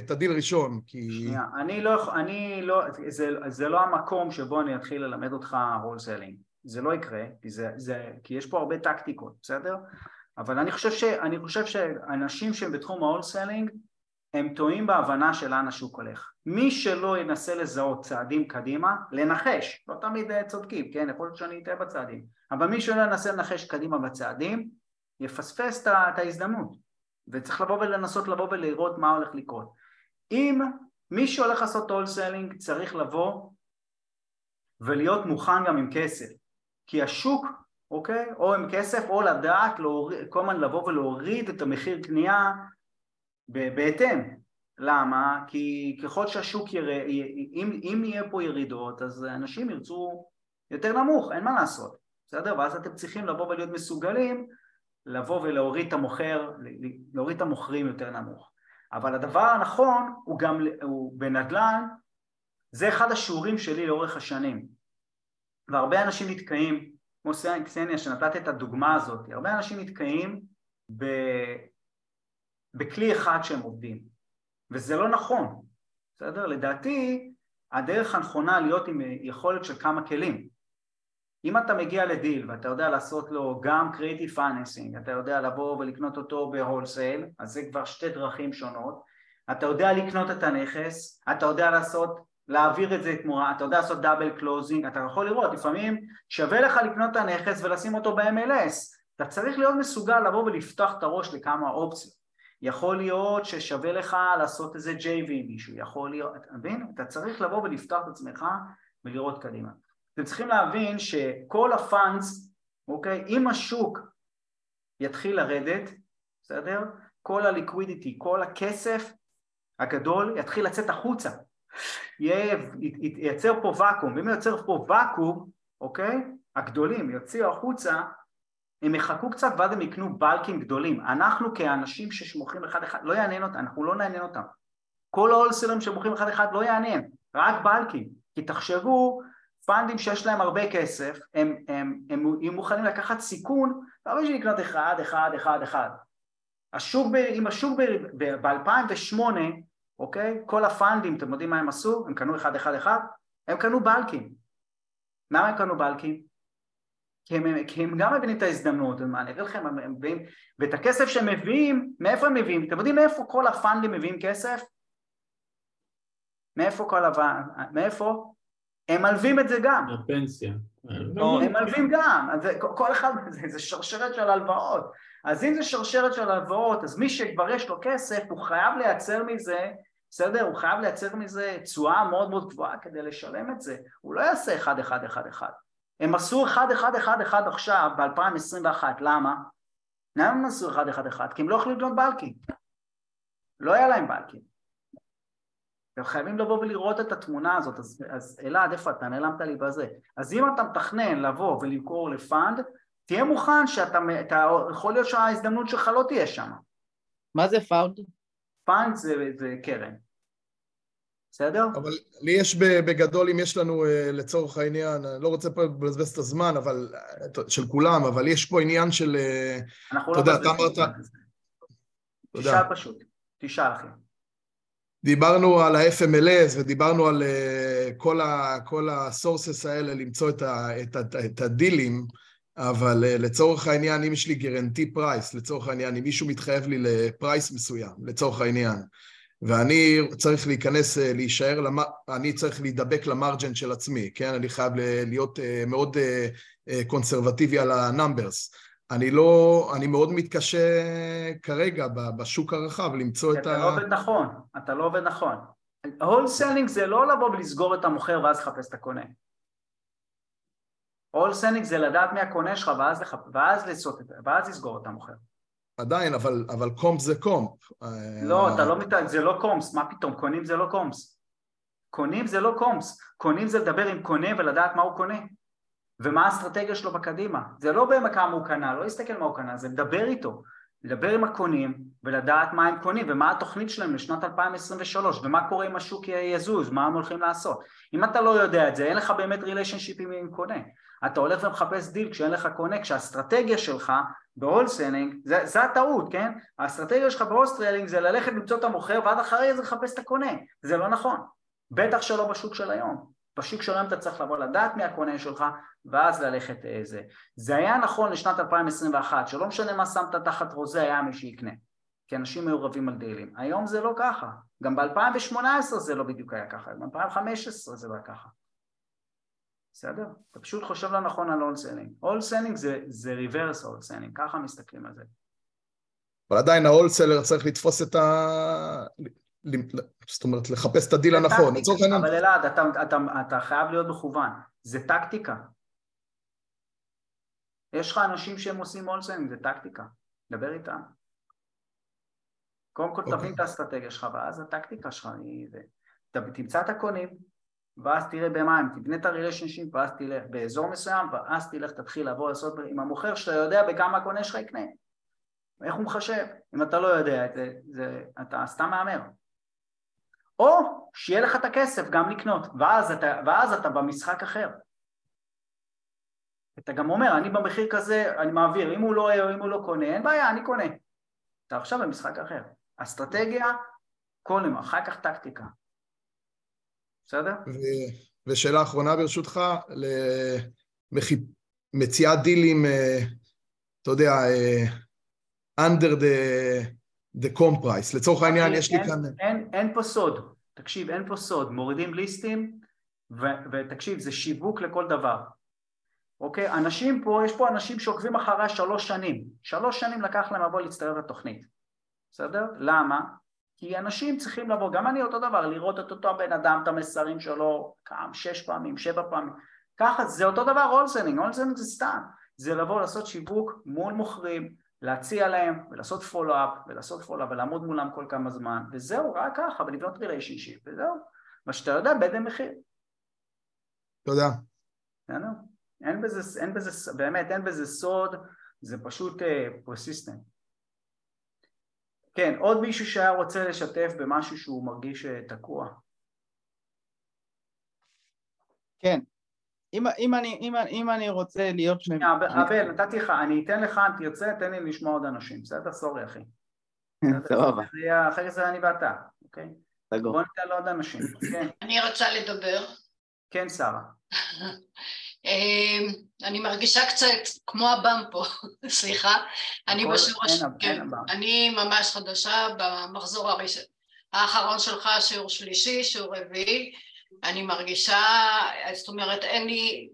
את הדיל ראשון, כי... שנייה, אני לא, אני לא, זה, זה לא המקום שבו אני אתחיל ללמד אותך wholesaling, זה לא יקרה, כי, זה, זה, כי יש פה הרבה טקטיקות, בסדר? אבל אני חושב, ש, אני חושב שאנשים שהם בתחום ה wholesaling הם טועים בהבנה של לאן השוק הולך. מי שלא ינסה לזהות צעדים קדימה, לנחש, לא תמיד צודקים, כן, יכול להיות שאני אטעה בצעדים, אבל מי שלא ינסה לנחש קדימה בצעדים, יפספס את ההזדמנות. וצריך לבוא ולנסות לבוא ולראות מה הולך לקרות. אם מי שהולך לעשות wholesaling צריך לבוא ולהיות מוכן גם עם כסף, כי השוק, אוקיי, או עם כסף או לדעת להוריד, כל הזמן לבוא ולהוריד את המחיר קנייה בהתאם. למה? כי ככל שהשוק יראה, אם, אם יהיה פה ירידות אז אנשים ירצו יותר נמוך, אין מה לעשות, בסדר? ואז אתם צריכים לבוא ולהיות מסוגלים לבוא ולהוריד את המוכר, להוריד את המוכרים יותר נמוך. אבל הדבר הנכון הוא גם, הוא בנדל"ן, זה אחד השיעורים שלי לאורך השנים. והרבה אנשים נתקעים, כמו קסניה שנתת את הדוגמה הזאת, הרבה אנשים נתקעים ב, בכלי אחד שהם עובדים, וזה לא נכון, בסדר? לדעתי הדרך הנכונה להיות עם יכולת של כמה כלים. אם אתה מגיע לדיל ואתה יודע לעשות לו גם creative financing, אתה יודע לבוא ולקנות אותו ב wholesale, אז זה כבר שתי דרכים שונות, אתה יודע לקנות את הנכס, אתה יודע לעשות להעביר את זה תמורה, אתה יודע לעשות double closing, אתה יכול לראות, לפעמים שווה לך לקנות את הנכס ולשים אותו ב-MLS, אתה צריך להיות מסוגל לבוא ולפתוח את הראש לכמה אופציות. יכול להיות ששווה לך לעשות איזה JV עם מישהו, יכול להיות, אתה מבין? אתה צריך לבוא ולפתוח את עצמך ולראות קדימה. אתם צריכים להבין שכל הפאנס, אוקיי, אם השוק יתחיל לרדת, בסדר? כל הליקווידיטי, כל הכסף הגדול יתחיל לצאת החוצה. ייצר פה ואקום, ואם ייצר פה ואקום, אוקיי? הגדולים יוציאו החוצה, הם יחכו קצת ואז הם יקנו בלקים גדולים. אנחנו כאנשים שמוכרים אחד אחד, לא יעניין אותם, אנחנו לא נעניין אותם. כל ההולסלרים שמוכרים אחד אחד לא יעניין, רק בלקים. כי תחשבו, פאנדים שיש להם הרבה כסף, הם, הם, הם, הם מוכנים לקחת סיכון, לא בשביל לקנות אחד, אחד, אחד, אחד. השוק, ב, אם השוק ב-2008, אוקיי? כל הפאנדים, אתם יודעים מה הם עשו? הם קנו אחד, אחד, אחד? הם קנו בלקים. למה הם קנו בלקים? כי הם, כי הם גם מבינים את ההזדמנות, מה אני אראה לכם, הם מביאים, ואת הכסף שהם מביאים, מאיפה הם מביאים? אתם יודעים מאיפה כל הפאנדים מביאים כסף? מאיפה כל ה... מאיפה? הם מלווים את זה גם. הפנסיה. הם מלווים גם, אז כל אחד, זה שרשרת של הלוואות. אז אם זה שרשרת של הלוואות, אז מי שכבר יש לו כסף, הוא חייב לייצר מזה, בסדר? הוא חייב לייצר מזה תשואה מאוד מאוד גבוהה כדי לשלם את זה. הוא לא יעשה אחד אחד אחד אחד. הם עשו אחד אחד אחד אחד עכשיו ב-2021, למה? למה הם עשו אחד אחד אחד? כי הם לא יכולים לקנות בלקים. לא היה להם בלקים. הם חייבים לבוא ולראות את התמונה הזאת, אז, אז אלעד, איפה אתה? נעלמת לי בזה. אז אם אתה מתכנן לבוא ולמכור לפאנד, תהיה מוכן שאתה, אתה, יכול להיות שההזדמנות שלך לא תהיה שם. מה זה fund? fund זה, זה קרן. בסדר? אבל לי יש בגדול, אם יש לנו אה, לצורך העניין, אני לא רוצה פה לבזבז את הזמן, אבל, של כולם, אבל יש פה עניין של, אה, אנחנו לא מבזבזים את הזמן. תשאל פשוט, תשאל אחי. דיברנו על ה-FMLS ודיברנו על uh, כל, ה, כל ה sources האלה למצוא את, ה, את, ה, את הדילים, אבל uh, לצורך העניין, אם יש לי guaranteed price, לצורך העניין, אם מישהו מתחייב לי ל price מסוים, לצורך העניין, ואני צריך להיכנס, אה, להישאר, למ... אני צריך להידבק ל margin של עצמי, כן? אני חייב להיות מאוד קונסרבטיבי על ה numbers. אני לא, אני מאוד מתקשה כרגע בשוק הרחב למצוא את ה... אתה לא עובד נכון, אתה לא עובד נכון. wholesaling זה לא לבוא ולסגור את המוכר ואז לחפש את הקונה. wholesaling זה לדעת מי הקונה שלך ואז, לח... ואז, לסות... ואז לסגור את המוכר. עדיין, אבל, אבל comp זה comp. לא, אתה לא מת... זה לא comps, מה פתאום, קונים זה לא comps. קונים זה לא קומפס, קונים זה לדבר עם קונה ולדעת מה הוא קונה. ומה האסטרטגיה שלו בקדימה. זה לא בכמה הוא קנה, לא להסתכל מה הוא קנה, זה לדבר איתו. לדבר עם הקונים ולדעת מה הם קונים ומה התוכנית שלהם לשנת 2023 ומה קורה אם השוק יזוז, מה הם הולכים לעשות. אם אתה לא יודע את זה, אין לך באמת relationship עם קונה. אתה הולך ומחפש דיל כשאין לך קונה, כשהאסטרטגיה שלך ב wholesaling, זה, זה הטעות, כן? האסטרטגיה שלך ב wholesaling זה ללכת למצוא את המוכר ועד אחרי זה לחפש את הקונה. זה לא נכון. בטח שלא בשוק של היום. בשוק של היום אתה צריך לבוא לדעת מי הקונה שלך ואז ללכת איזה. זה היה נכון לשנת 2021, שלא משנה מה שמת תחת חוזה היה מי שיקנה. כי אנשים היו רבים על דילים. היום זה לא ככה. גם ב-2018 זה לא בדיוק היה ככה, גם ב-2015 זה לא היה ככה. בסדר? אתה פשוט חושב לא נכון על wholesaling. wholesaling זה, זה reverse wholesaling, ככה מסתכלים על זה. אבל עדיין ה wholesaler צריך לתפוס את ה... זאת אומרת, לחפש את הדיל הנכון. אבל אלעד, אתה, אתה, אתה חייב להיות מכוון. זה טקטיקה. יש לך אנשים שהם עושים wholesaling, זה טקטיקה. דבר איתם. קודם כל okay. תבין אוקיי. את האסטרטגיה שלך, ואז הטקטיקה שלך היא... תמצא את הקונים, ואז תראה במה הם, תבנה את הריליישנשיפ, ואז תלך באזור מסוים, ואז תלך, תתחיל לבוא לעשות עם המוכר שאתה יודע בכמה הקונה שלך יקנה. איך הוא מחשב? אם אתה לא יודע את זה, זה אתה סתם מהמר. או שיהיה לך את הכסף גם לקנות, ואז אתה, ואז אתה במשחק אחר. אתה גם אומר, אני במחיר כזה, אני מעביר, אם הוא לא, אם הוא לא קונה, אין בעיה, אני קונה. אתה עכשיו במשחק אחר. אסטרטגיה, קודם, אחר כך טקטיקה. בסדר? ו- ושאלה אחרונה ברשותך, למציאת דילים, אה, אתה יודע, אה, under the, the comp price. לצורך העניין, יש לי אין, כאן... אין, אין פה סוד. תקשיב, אין פה סוד, מורידים ליסטים, ו- ותקשיב, זה שיווק לכל דבר. אוקיי? אנשים פה, יש פה אנשים שעוקבים אחריה שלוש שנים. שלוש שנים לקח להם לבוא להצטרף לתוכנית. בסדר? למה? כי אנשים צריכים לבוא, גם אני אותו דבר, לראות את אותו הבן אדם, את המסרים שלו, כמה, שש פעמים, שבע פעמים. ככה, זה אותו דבר wholesaling, wholesaling זה סתם. זה לבוא לעשות שיווק מול מוכרים, להציע להם ולעשות follow-up ולעשות follow-up ולעמוד מולם כל כמה זמן וזהו, רק ככה, ולבנות relationship וזהו, מה שאתה יודע, בדם מחיר. תודה. אין בזה, אין בזה, באמת אין בזה סוד, זה פשוט פרסיסטנט. Uh, כן, עוד מישהו שהיה רוצה לשתף במשהו שהוא מרגיש uh, תקוע. כן, אם, אם, אני, אם, אם אני רוצה להיות... שנייה, אבל, נתתי לך, אני אתן לך, אם תרצה, תן לי לשמוע עוד אנשים, בסדר? סורי אחי. סבבה. אחרי זה אני ואתה, אוקיי? סגור. בוא ניתן לעוד אנשים, כן. אני רוצה לדבר. כן, שרה. אמ, אני מרגישה קצת כמו הבם פה, סליחה. אני בשורש... כן, אני ממש חדשה במחזור האחרון שלך, שיעור שלישי, שיעור רביעי. אני מרגישה, זאת אומרת, אין לי,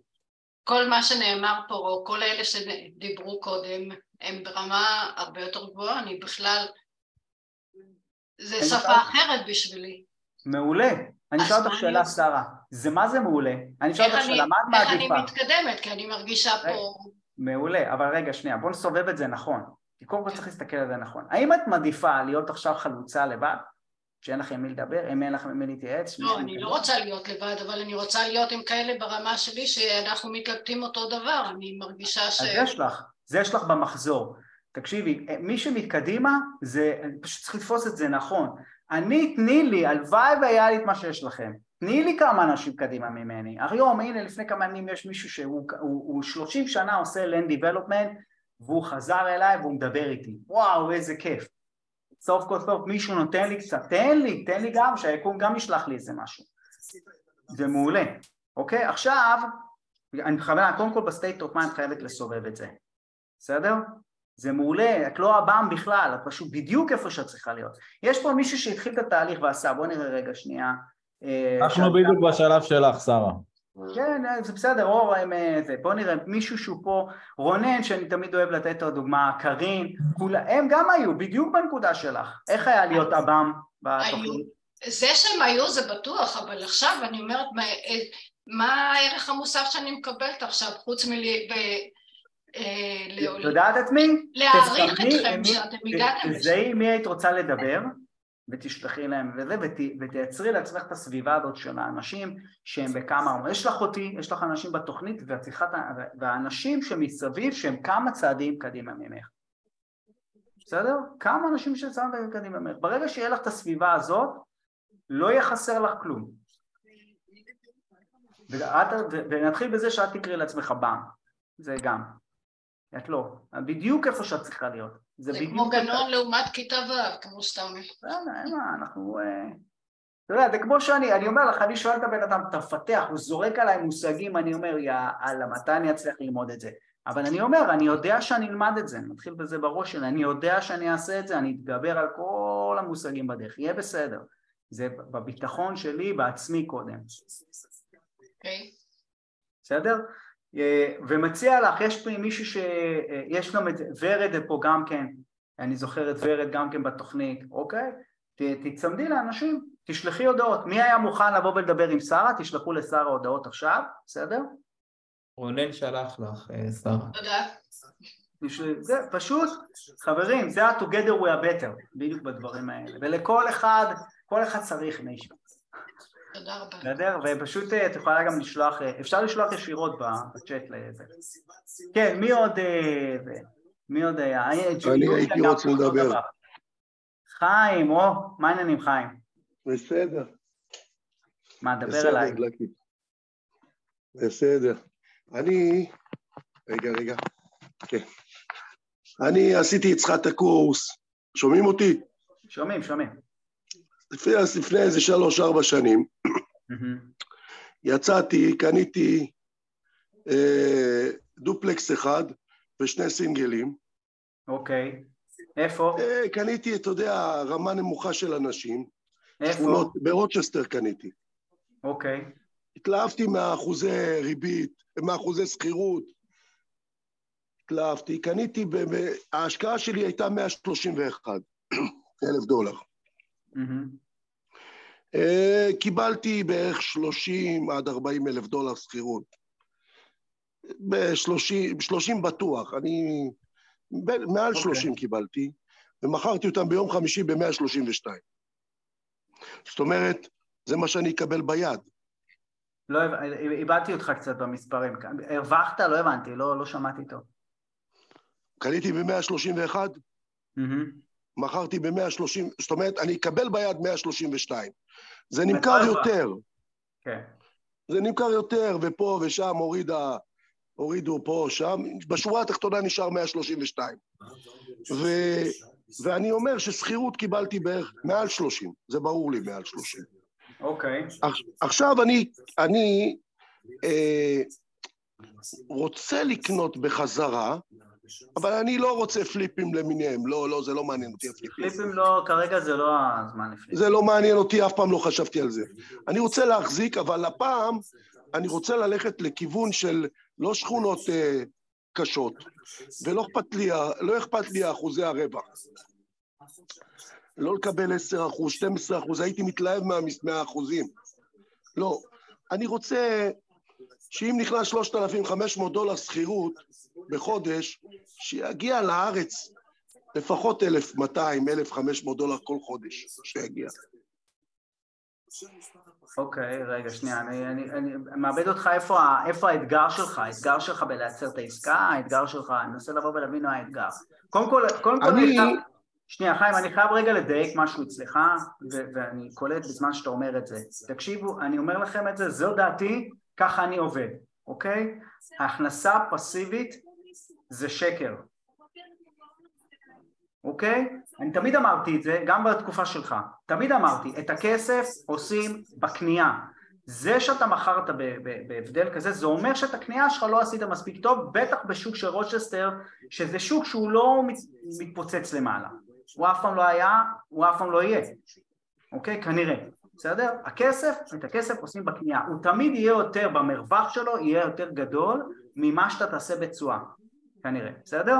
כל מה שנאמר פה, או כל אלה שדיברו קודם, הם ברמה הרבה יותר גבוהה, אני בכלל, זה שפה אחרת בשבילי. מעולה. אני אשאל אותך שאלה, שרה. זה מה זה מעולה? אני אשאל אותך שאלה, מה את מעדיפה? איך אני מתקדמת? כי אני מרגישה פה... מעולה, אבל רגע, שנייה, בוא נסובב את זה נכון. כי קודם כל צריך להסתכל על זה נכון. האם את מעדיפה להיות עכשיו חלוצה לבד? שאין לכם מי לדבר, אם אין לכם מי להתייעץ? לא, אני לא רוצה להיות לבד, אבל אני רוצה להיות עם כאלה ברמה שלי שאנחנו מתלבטים אותו דבר, אני מרגישה ש... אז יש לך, זה יש לך במחזור. תקשיבי, מי שמתקדימה, זה, פשוט צריך לתפוס את זה נכון. אני, תני לי, הלוואי והיה לי את מה שיש לכם. תני לי כמה אנשים קדימה ממני. היום, הנה, לפני כמה ימים יש מישהו שהוא הוא, הוא 30 שנה עושה land development, והוא חזר אליי והוא מדבר איתי. וואו, איזה כיף. סוף כל סוף מישהו נותן לי קצת, תן לי, תן לי גם, שהיקום גם ישלח לי איזה משהו. זה מעולה. אוקיי? עכשיו, אני בכוונה, קודם כל ב state of mind חייבת לסובב את זה. בסדר? זה מעולה, את לא הבם בכלל, את פשוט בדיוק איפה שאת צריכה להיות. יש פה מישהו שהתחיל את התהליך ועשה, בוא נראה רגע שנייה. אה, אנחנו בדיוק בשלב שלך, שרה. כן, אה, זה בסדר, אור, אה, זה, בוא נראה, מישהו שהוא פה, רונן, שאני תמיד אוהב לתת את הדוגמה, קארין, הם גם היו בדיוק בנקודה שלך. איך היה להיות אב"ם בתוכנית? זה שהם היו זה בטוח, אבל עכשיו אני אומרת, מה, מה הערך המוסף שאני מקבלת עכשיו, חוץ מל... את יודעת את מי? להעריך אתכם שאתם הגעתם לשם. תזהי מי היית רוצה לדבר ותשלחי להם וזה ות, ותייצרי לעצמך את הסביבה הזאת של האנשים שהם בכמה, יש לך אותי, יש לך אנשים בתוכנית והצליחת, והאנשים שמסביב שהם כמה צעדים קדימה ממך בסדר? כמה אנשים שצעדים קדימה ממך ברגע שיהיה לך את הסביבה הזאת לא יהיה חסר לך כלום ונתחיל בזה שאת תקראי לעצמך בם זה גם את לא. בדיוק איפה שאת צריכה להיות. זה, זה כמו גנון לעומת כיתה ו', כמו שאתה אומר. אין מה, אנחנו... אה, אתה יודע, זה כמו שאני, אני אומר לך, אני שואל את הבן אדם, תפתח, הוא זורק עליי מושגים, אני אומר, יאללה, מתי אני אצליח ללמוד את זה? אבל אני אומר, אני יודע שאני אלמד את זה, אני מתחיל בזה בראש שלי, אני יודע שאני אעשה את זה, אני אתגבר על כל המושגים בדרך, יהיה בסדר. זה בביטחון שלי בעצמי קודם. אוקיי. Okay. בסדר? אה, ומציע לך, יש פה מישהו שיש גם את ורד פה גם כן, אני זוכר את ורד גם כן בתוכנית, אוקיי? תצמדי לאנשים, תשלחי הודעות. מי היה מוכן לבוא ולדבר עם שרה? תשלחו לשרה הודעות עכשיו, בסדר? רונן שלח לך, אה, שרה. תודה. זה פשוט, חברים, זה ה-together we are better, בדיוק בדברים האלה, ולכל אחד, כל אחד צריך מישהו. תודה רבה. בסדר? ופשוט אה, את יכולה גם לשלוח, אה, אפשר לשלוח ישירות בצ'אט לזה. כן, מי עוד... אה, מי עוד היה? אני הייתי רוצה לדבר. חיים, או, מה העניינים חיים? בסדר. מה, דבר אליי. בסדר. אני... רגע, רגע. כן. אני עשיתי אצלך את הקורס. שומעים אותי? שומעים, שומעים. לפני, לפני איזה שלוש-ארבע שנים, יצאתי, קניתי אה, דופלקס אחד ושני סינגלים. אוקיי. איפה? אה, קניתי, אתה יודע, רמה נמוכה של אנשים. איפה? ברוצ'סטר קניתי. אוקיי. התלהבתי מהאחוזי ריבית, מהאחוזי שכירות. התלהבתי, קניתי, ההשקעה שלי הייתה 131 אלף דולר. אה, קיבלתי בערך 30 עד 40 אלף דולר שכירות. ב-30 בטוח, אני... מעל 30 אוקיי. קיבלתי, ומכרתי אותם ביום חמישי ב-132. זאת אומרת, זה מה שאני אקבל ביד. לא, איבדתי אותך קצת במספרים. הרווחת? לא הבנתי, לא, לא שמעתי טוב. קניתי ב-131, mm-hmm. מכרתי ב-130, זאת אומרת, אני אקבל ביד 132. זה נמכר יותר. כן. זה נמכר יותר, ופה ושם הורידה, הורידו פה, שם, בשורה התחתונה נשאר 132. ו, ואני אומר ששכירות קיבלתי בערך מעל 30, זה ברור לי מעל 30. אוקיי. עכשיו אני, אני אה, רוצה לקנות בחזרה, אבל אני לא רוצה פליפים למיניהם, לא, לא, זה לא מעניין אותי הפליפים. פליפים לא, כרגע זה לא הזמן לפליפים. זה לא מעניין אותי, אף פעם לא חשבתי על זה. אני רוצה להחזיק, אבל הפעם אני רוצה ללכת לכיוון של לא שכונות אה, קשות, ולא אכפת לי, לא אכפת לי אחוזי הרווח. לא לקבל 10 אחוז, 12 אחוז, הייתי מתלהב מהאחוזים. לא. אני רוצה שאם נכנס 3,500 דולר שכירות בחודש, שיגיע לארץ לפחות 1,200, 1,500 דולר כל חודש, שיגיע. אוקיי, okay, רגע, שנייה, אני, אני, אני מאבד אותך איפה, איפה האתגר שלך, האתגר שלך בלייצר את העסקה, האתגר שלך, אני מנסה לבוא ולהבין מה האתגר. קודם כל, קודם כל, אני... חייב, שנייה, חיים, אני חייב רגע לדייק משהו אצלך, ו- ואני קולט בזמן שאתה אומר את זה. תקשיבו, אני אומר לכם את זה, זו דעתי, ככה אני עובד, אוקיי? הכנסה פסיבית זה שקר, אוקיי? אני תמיד אמרתי את זה, גם בתקופה שלך, תמיד אמרתי, את הכסף עושים בקנייה. זה שאתה מכרת בהבדל כזה, זה אומר שאת הקנייה שלך לא עשית מספיק טוב, בטח בשוק של רוצ'סטר, שזה שוק שהוא לא מתפוצץ למעלה. הוא אף פעם לא היה, הוא אף פעם לא יהיה, אוקיי? כנראה. בסדר? הכסף, את הכסף עושים בקנייה, הוא תמיד יהיה יותר, במרווח שלו יהיה יותר גדול ממה שאתה תעשה בתשואה, כנראה, בסדר?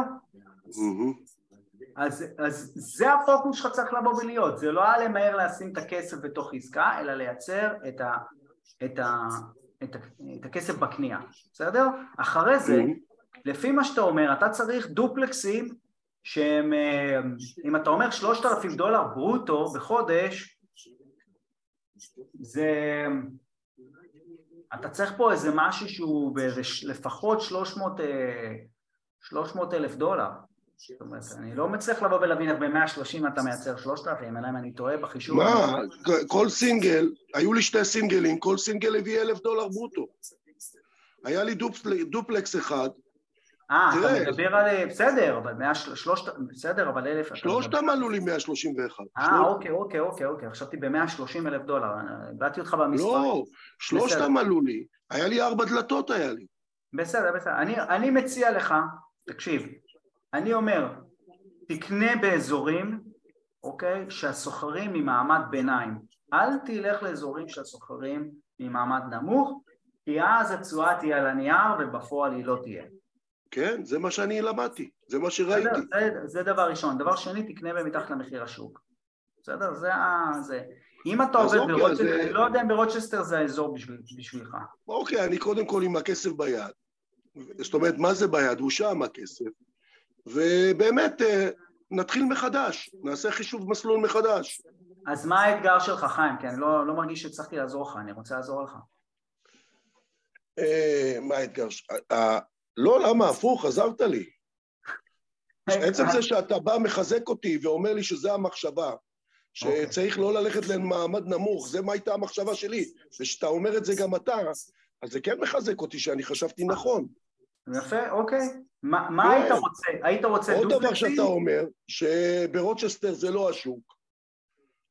אז, אז זה הפוקוס שלך צריך לבוא ולהיות, זה לא היה למהר לשים את הכסף בתוך עסקה, אלא לייצר את, ה, את, ה, את, ה, את הכסף בקנייה, בסדר? אחרי זה, לפי מה שאתה אומר, אתה צריך דופלקסים שהם, אה, אם אתה אומר שלושת אלפים דולר ברוטו בחודש, זה... אתה צריך פה איזה משהו שהוא לפחות 300, 300 אה, אלף דולר. זאת אומרת, אני לא מצליח לבוא ולהבין איך ב-130 אתה מייצר 3,000, אלא אם אני טועה בחישוב. מה? כל סינגל, היו לי שתי סינגלים, כל סינגל הביא אלף דולר ברוטו. היה לי דופלקס אחד, אה, אתה מדבר על... בסדר, אבל מאה שלושת... בסדר, אבל אלף... שלושתם עלו לי 131. אה, אוקיי, אוקיי, אוקיי, אוקיי. חשבתי ב-130 אלף דולר. איבדתי אותך במספר. לא, שלושתם עלו לי. היה לי ארבע דלתות, היה לי. בסדר, בסדר. אני מציע לך, תקשיב, אני אומר, תקנה באזורים, אוקיי, שהסוחרים ממעמד ביניים. אל תלך לאזורים שהסוחרים ממעמד נמוך, כי אז התשואה תהיה על הנייר ובפועל היא לא תהיה. כן, זה מה שאני למדתי, זה מה שראיתי. זה, זה, זה דבר ראשון. דבר שני, תקנה במתחת למחיר השוק. בסדר? זה ה... זה. אם אתה עובד אוקיי, ברוצ'סטר, זה... אני לא יודע אם ברוצ'סטר זה האזור בשביל, בשבילך. אוקיי, אני קודם כל עם הכסף ביד. זאת אומרת, מה זה? הוא שם הכסף. ובאמת, אה, נתחיל מחדש, נעשה חישוב מסלול מחדש. אז מה האתגר שלך, חיים? כי אני לא, לא מרגיש שהצלחתי לעזור לך, אני רוצה לעזור לך. אה, מה האתגר שלך? לא, למה? הפוך, עזרת לי. עצם זה שאתה בא, מחזק אותי ואומר לי שזה המחשבה, שצריך לא ללכת למעמד נמוך, זה מה הייתה המחשבה שלי. ושאתה אומר את זה גם אתה, אז זה כן מחזק אותי שאני חשבתי נכון. יפה, אוקיי. מה, מה היית כן. רוצה? היית רוצה עוד דבר שאתה אומר, שברוצ'סטר זה לא השוק.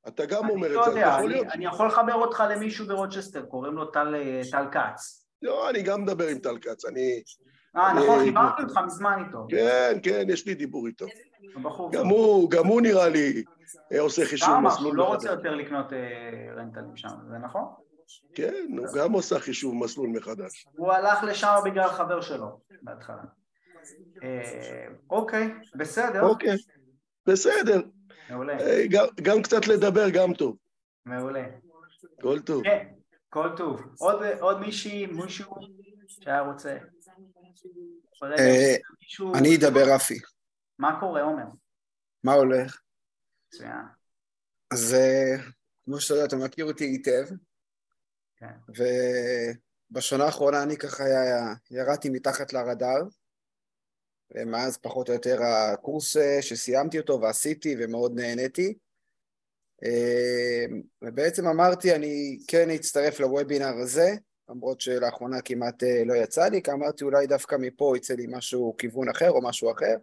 אתה גם אומר את לא זה, יודע, אני, אני יכול לחבר אותך למישהו ברוצ'סטר, קוראים לו טל, טל כץ. לא, אני גם מדבר עם טל כץ, אני... אה, נכון, חיברתי אותך מזמן איתו. כן, כן, יש לי דיבור איתו. גם הוא, גם הוא נראה לי עושה חישוב מסלול. הוא לא רוצה יותר לקנות רנטלים שם, זה נכון? כן, הוא גם עושה חישוב מסלול מחדש. הוא הלך לשם בגלל חבר שלו בהתחלה. אוקיי, בסדר. אוקיי, בסדר. מעולה. גם קצת לדבר, גם טוב. מעולה. כל טוב. כן, כל טוב. עוד מישהי, מישהו שהיה רוצה? אה, אני אדבר רפי. מה קורה, עומר? מה הולך? מצוין. אז אה, כמו שאתה יודע, אתה מכיר אותי היטב. כן. ובשנה האחרונה אני ככה ירדתי מתחת לרדאר. ומאז פחות או יותר הקורס אה, שסיימתי אותו ועשיתי ומאוד נהניתי. ובעצם אמרתי, אני כן אצטרף לוובינר הזה, למרות שלאחרונה כמעט אה, לא יצא לי, כי אמרתי אולי דווקא מפה יצא לי משהו, כיוון אחר או משהו אחר.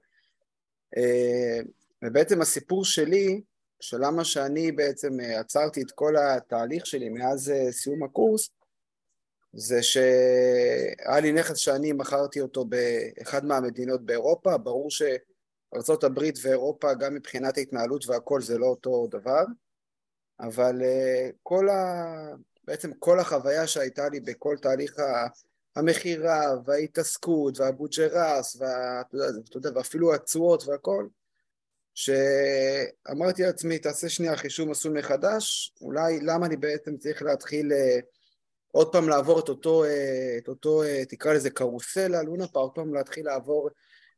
אה, ובעצם הסיפור שלי, של למה שאני בעצם אה, עצרתי את כל התהליך שלי מאז סיום הקורס, זה שהיה לי נכס שאני מכרתי אותו באחד מהמדינות באירופה, ברור שארה"ב ואירופה גם מבחינת ההתנהלות והכל זה לא אותו דבר, אבל כל ה... בעצם כל החוויה שהייתה לי בכל תהליך המכירה וההתעסקות והבוג'רס ואתה יודע, ואפילו התשואות והכל, שאמרתי לעצמי, תעשה שנייה חישוב מסלול מחדש, אולי למה אני בעצם צריך להתחיל אה, עוד פעם לעבור את אותו, אה, את אותו אה, תקרא לזה קרוסלה, לונה פארק, עוד פעם להתחיל לעבור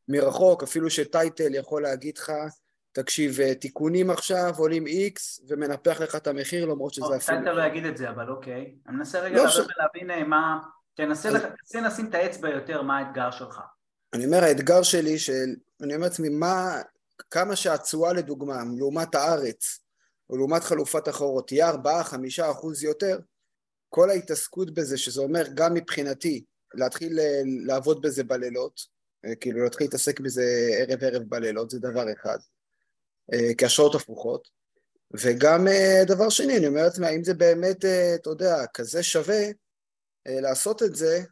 מרחוק, אפילו שטייטל יכול להגיד לך תקשיב, אה, תיקונים עכשיו עולים איקס ומנפח לך את המחיר למרות שזה אפילו... אתה לא יגיד את זה, אבל אוקיי. אני מנסה רגע לא להבין אה, מה... תנסה לשים את האצבע יותר, מה האתגר שלך. אני אומר, האתגר שלי, של... אני אומר לעצמי, מה... כמה שהתשואה לדוגמה, לעומת הארץ, או לעומת חלופת אחרות, תהיה 4-5 אחוז יותר, כל ההתעסקות בזה, שזה אומר גם מבחינתי, להתחיל אה, לעבוד בזה בלילות, כאילו להתחיל להתעסק בזה ערב ערב בלילות, זה דבר אחד. אה, כשעות הפוכות. וגם אה, דבר שני, אני אומר לעצמי, האם זה באמת, אה, אתה יודע, כזה שווה לעשות את זה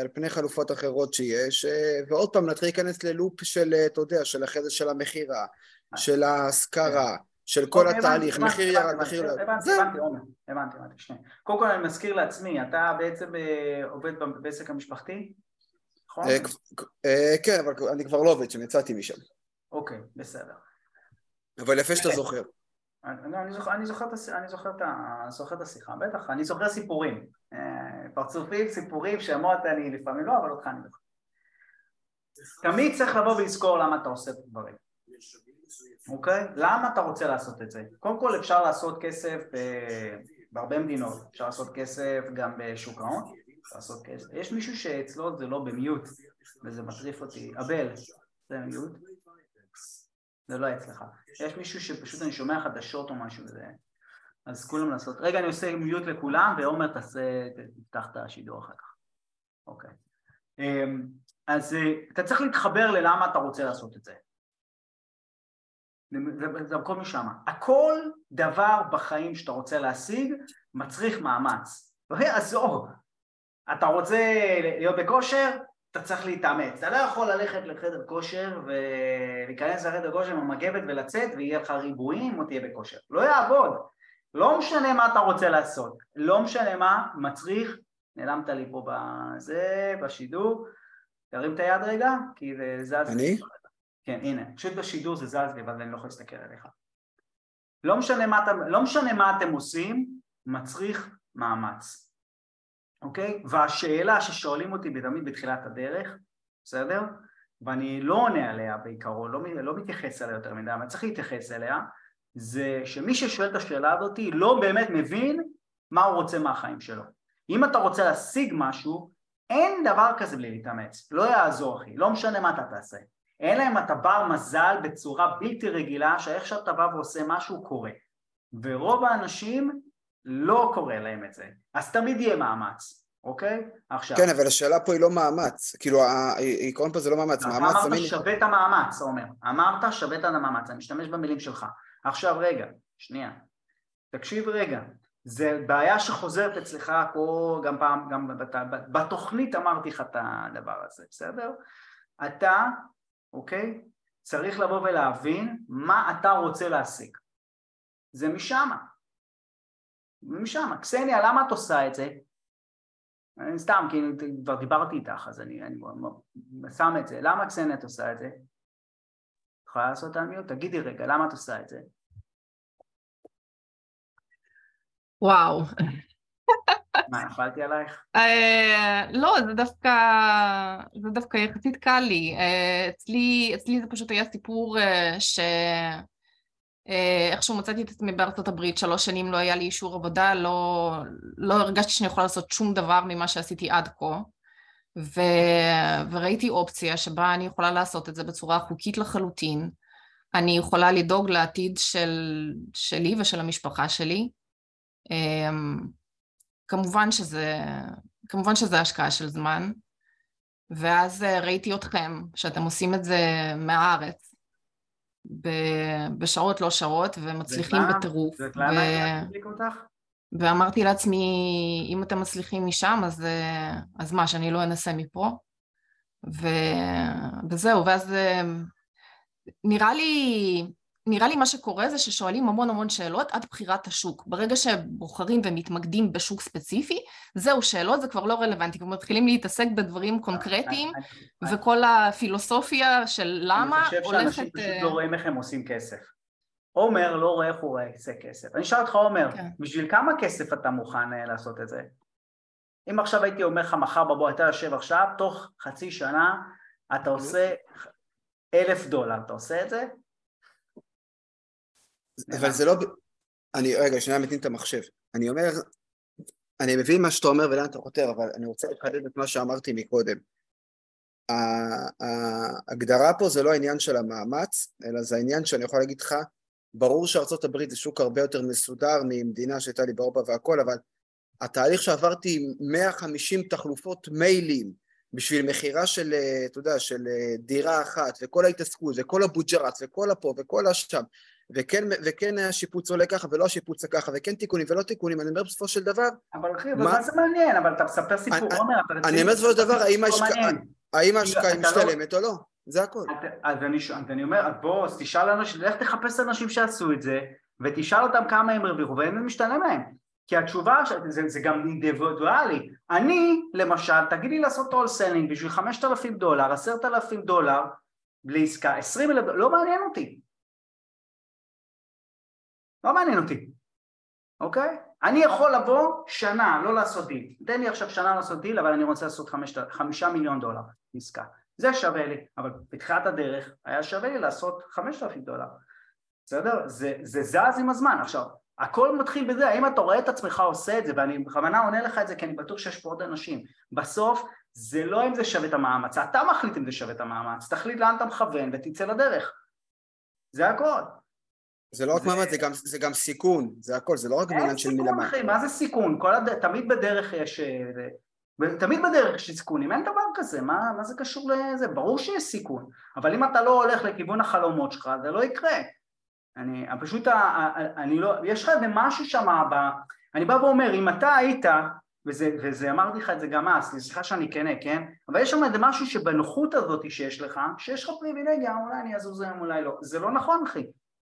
על פני חלופות אחרות שיש, ועוד פעם נתחיל להיכנס ללופ של, אתה יודע, של אחרי זה של המכירה, של ההשכרה, של כל התהליך, מחיר ירד, מחיר ירד. הבנתי, הבנתי, עומר, הבנתי, הבנתי, שנייה. קודם כל אני מזכיר לעצמי, אתה בעצם עובד בעסק המשפחתי? נכון? כן, אבל אני כבר לא עובד שם, יצאתי משם. אוקיי, בסדר. אבל יפה שאתה זוכר. אני זוכר, אני זוכר, אני זוכר, אני זוכר את השיחה, בטח, אני זוכר סיפורים, אה, פרצופים, סיפורים, שמות אני לפעמים לא, אבל אותך אני זוכר. תמיד צריך לבוא ולזכור למה אתה עושה את הדברים, אוקיי? למה אתה רוצה לעשות את זה? קודם כל אפשר לעשות כסף בהרבה מדינות, אפשר לעשות כסף גם בשוק ההון, לעשות כסף. יש מישהו שאצלו זה לא במיוט וזה מטריף אותי, אבל זה מיוט. זה לא אצלך. יש מישהו שפשוט אני שומע חדשות או משהו וזה... אז כולם לעשות... רגע, אני עושה מיוט לכולם, ועומר תעשה... תפתח את השידור אחר כך. אוקיי. אמ, אז אה, אתה צריך להתחבר ללמה אתה רוצה לעשות את זה. זה הכל משם. הכל דבר בחיים שאתה רוצה להשיג מצריך מאמץ. לא יעזור. אתה רוצה להיות בכושר? אתה צריך להתאמץ, אתה לא יכול ללכת לחדר כושר ולהיכנס לחדר כושר עם המגבת ולצאת ויהיה לך ריבועים או תהיה בכושר, לא יעבוד, לא משנה מה אתה רוצה לעשות, לא משנה מה, מצריך, נעלמת לי פה בזה, בשידור, תרים את היד רגע, כי זה זז. אני? כן, הנה, פשוט בשידור זה זז לי, אבל אני לא יכול להסתכל עליך. לא משנה מה, לא משנה מה אתם עושים, מצריך מאמץ. אוקיי? והשאלה ששואלים אותי תמיד בתחילת הדרך, בסדר? ואני לא עונה עליה בעיקרון, לא, לא מתייחס אליה יותר מדי, אבל צריך להתייחס אליה, זה שמי ששואל את השאלה הזאת לא באמת מבין מה הוא רוצה מהחיים שלו. אם אתה רוצה להשיג משהו, אין דבר כזה בלי להתאמץ, לא יעזור אחי, לא משנה מה אתה תעשה. אלא אם אתה בר מזל בצורה בלתי רגילה, שאיך שאתה בא ועושה משהו קורה. ורוב האנשים לא קורה להם את זה, אז תמיד יהיה מאמץ, אוקיי? עכשיו... כן, אבל השאלה פה היא לא מאמץ, כאילו העיקרון פה זה לא מאמץ, מאמץ אמרת תמיד... שווה את המאמץ, עומר, אמרת שווה את המאמץ, אני משתמש במילים שלך. עכשיו רגע, שנייה, תקשיב רגע, זה בעיה שחוזרת אצלך פה גם פעם, גם בתוכנית אמרתי לך את הדבר הזה, בסדר? אתה, אוקיי? צריך לבוא ולהבין מה אתה רוצה להשיג. זה משם. משם. קסניה, למה את עושה את זה? אני סתם, כי כבר דיברתי איתך, אז אני, אני שם את זה. למה קסניה את עושה את זה? יכולה לעשות את המיוט? תגידי רגע, למה את עושה את זה? וואו. מה, נפלתי עלייך? אה, לא, זה דווקא, זה דווקא יחסית קל לי. אה, אצלי, אצלי זה פשוט היה סיפור אה, ש... איכשהו מצאתי את עצמי בארצות הברית, שלוש שנים לא היה לי אישור עבודה, לא, לא הרגשתי שאני יכולה לעשות שום דבר ממה שעשיתי עד כה. ו... וראיתי אופציה שבה אני יכולה לעשות את זה בצורה חוקית לחלוטין. אני יכולה לדאוג לעתיד של... שלי ושל המשפחה שלי. אמ, כמובן שזה, כמובן שזה השקעה של זמן, ואז אה, ראיתי אתכם, שאתם עושים את זה מהארץ, בשעות לא שעות, ומצליחים בטירוף. ו... אותך? ואמרתי לעצמי, אם אתם מצליחים משם, אז, אה, אז מה, שאני לא אנסה מפה? ו... וזהו, ואז אה, נראה לי, נראה לי מה שקורה זה ששואלים המון המון שאלות עד בחירת השוק. ברגע שבוחרים ומתמקדים בשוק ספציפי, זהו, שאלות זה כבר לא רלוונטי, כבר מתחילים להתעסק בדברים קונקרטיים, וכל הפילוסופיה של למה הולכת... אני חושב שאנשים פשוט לא רואים איך הם עושים כסף. עומר לא רואה איך הוא עושה כסף. אני אשאל אותך עומר, כן. בשביל כמה כסף אתה מוכן אה, לעשות את זה? אם עכשיו הייתי אומר לך מחר בבוא, אתה יושב עכשיו, תוך חצי שנה אתה עושה אלף דולר, אתה עושה את זה? אבל זה לא... אני, רגע, שנייה מתאים את המחשב. אני אומר, אני מבין מה שאתה אומר ולאן אתה חותר, אבל אני רוצה לחדד את מה שאמרתי מקודם. ההגדרה פה זה לא העניין של המאמץ, אלא זה העניין שאני יכול להגיד לך, ברור שארצות הברית זה שוק הרבה יותר מסודר ממדינה שהייתה לי באירופה והכל, אבל התהליך שעברתי עם 150 תחלופות מיילים בשביל מכירה של, אתה יודע, של דירה אחת, וכל ההתעסקות, וכל הבוג'רץ, וכל הפה, וכל השם, וכן, וכן השיפוץ עולה ככה ולא השיפוץ ככה, וכן תיקונים ולא תיקונים, אני אומר בסופו של דבר... אבל אחי, מה זה מעניין? אבל אתה מספר סיפור, עומר, אתה אני אומר בסופו של דבר, האם ההשקעה לא- משתלמת או לא, זה הכל. אז אני אומר, בוא, אז תשאל אנשים, לך תחפש אנשים שעשו את זה, ותשאל אותם כמה הם הרוויחו, ואם משתלם להם. כי התשובה, זה, זה גם אינדיבידואלי. אני, למשל, תגיד לי לעשות wholesaling בשביל 5,000 דולר, 10,000 דולר, בלי עסקה, 20 אלף, לא מעניין אותי. לא מעניין אותי, אוקיי? אני יכול לבוא שנה, לא לעשות דיל. תן לי עכשיו שנה לעשות דיל, אבל אני רוצה לעשות חמש, חמישה מיליון דולר עסקה. זה שווה לי, אבל בתחילת הדרך היה שווה לי לעשות חמשת אלפים דולר. בסדר? זה, זה זז עם הזמן. עכשיו, הכל מתחיל בזה, האם אתה רואה את עצמך עושה את זה, ואני בכוונה עונה לך את זה כי אני בטוח שיש פה עוד אנשים. בסוף, זה לא אם זה שווה את המאמץ, אתה מחליט אם זה שווה את המאמץ, תחליט לאן אתה מכוון ותצא לדרך. זה הכל. זה לא רק מאמץ, זה... זה, זה גם סיכון, זה הכל, זה לא רק עניין של מלמטה. אין סיכון אחי, מה זה סיכון? הד... תמיד בדרך יש... אה, תמיד בדרך יש סיכונים, אין דבר כזה, מה, מה זה קשור לזה? ברור שיש סיכון, אבל אם אתה לא הולך לכיוון החלומות שלך, זה לא יקרה. אני פשוט, אני לא, יש לך איזה משהו שם, אני בא ואומר, אם אתה היית, וזה, וזה אמרתי לך את זה גם אז, סליחה שאני כנה, כן? אבל יש שם איזה משהו שבנוחות הזאת שיש לך, שיש לך פריבילגיה, אולי אני אזוז היום, אולי לא. זה לא נכון, אחי.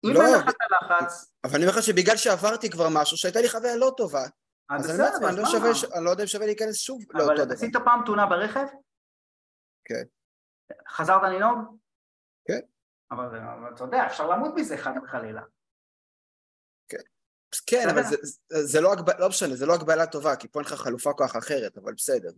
אם לא, אין לך את הלחץ... אבל אני אומר לך שבגלל שעברתי כבר משהו, שהייתה לי חוויה לא טובה, אז אני אומר, לא אני לא יודע אם שווה להיכנס שוב לאותו דבר. אבל עשית פעם תאונה ברכב? כן. חזרת לנהוג? כן. אבל אתה יודע, אפשר למות מזה חד וחלילה. כן. כן, אבל זה, לא, לא משנה, זה לא הגבלה טובה, כי פה אין לך חלופה כוח אחרת, אבל בסדר.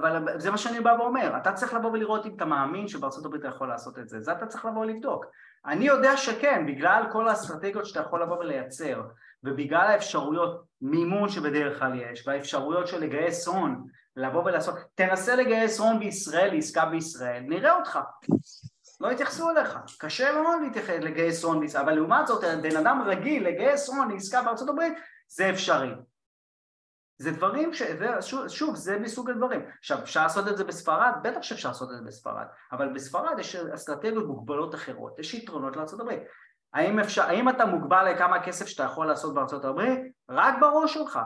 אבל זה מה שאני בא ואומר, אתה צריך לבוא ולראות אם אתה מאמין שבארצות הברית אתה יכול לעשות את זה, זה אתה צריך לבוא ולבדוק. אני יודע שכן, בגלל כל האסטרטגיות שאתה יכול לבוא ולייצר, ובגלל האפשרויות מימון שבדרך כלל יש, והאפשרויות של לגייס הון, לבוא ולעשות, תנסה לגייס הון בישראל, לעסקה בישראל, נראה אותך. לא יתייחסו אליך, קשה מאוד להתייחס לגייס הון בישראל, אבל לעומת זאת, בן אדם רגיל לגייס הון לעסקה בארצות הברית, זה אפשרי. זה דברים ש... שוב, שוב, זה מסוג הדברים. עכשיו, אפשר לעשות את זה בספרד? בטח שאפשר לעשות את זה בספרד, אבל בספרד יש אסטרטגיות מוגבלות אחרות, יש יתרונות לארצות הברית. האם, אפשר, האם אתה מוגבל לכמה כסף שאתה יכול לעשות בארצות הברית? רק בראש שלך.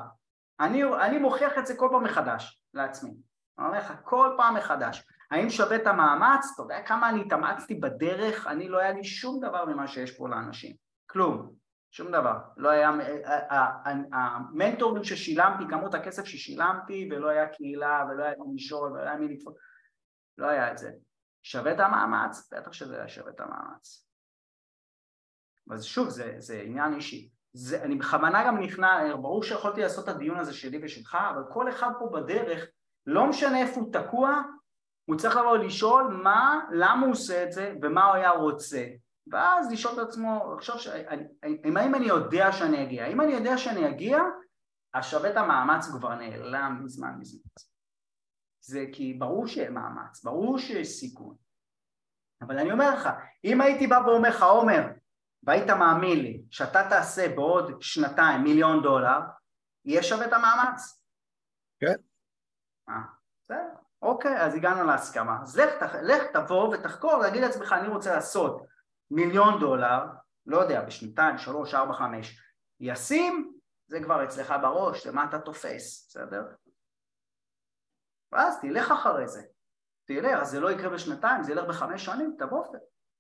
אני, אני מוכיח את זה כל פעם מחדש לעצמי. אני אומר לך, כל פעם מחדש. האם שווה את המאמץ? אתה יודע כמה אני התאמצתי בדרך? אני לא היה לי שום דבר ממה שיש פה לאנשים. כלום. שום דבר. לא היה... המנטורים ששילמתי, כמות הכסף ששילמתי, ולא היה קהילה, ולא היה מי לשאול, ולא היה מי לתפוס. לא היה את זה. שווה את המאמץ? בטח שזה היה שווה את המאמץ. אז שוב, זה, זה עניין אישי. זה, אני בכוונה גם נכנע, ברור שיכולתי לעשות את הדיון הזה שלי ושלך, אבל כל אחד פה בדרך, לא משנה איפה הוא תקוע, הוא צריך לבוא לשאול מה, למה הוא עושה את זה ומה הוא היה רוצה. ואז לשאול את עצמו, לחשוב, ש... האם אני יודע שאני אגיע? אם אני יודע שאני אגיע, אז שווה את המאמץ כבר נעלם מזמן מזמן. זה כי ברור שיהיה מאמץ, ברור שיש סיכון. אבל אני אומר לך, אם הייתי בא ואומר לך, עומר, והיית מאמין לי שאתה תעשה בעוד שנתיים מיליון דולר, יהיה שווה את המאמץ. כן. אה, בסדר. אוקיי, אז הגענו להסכמה. אז לך, לך תבוא ותחקור, להגיד לעצמך, אני רוצה לעשות מיליון דולר, לא יודע, בשנתיים, שלוש, ארבע, חמש, ישים, זה כבר אצלך בראש, למה אתה תופס, בסדר? ואז תלך אחרי זה. תלך, אז זה לא יקרה בשנתיים, זה ילך בחמש שנים, תבוא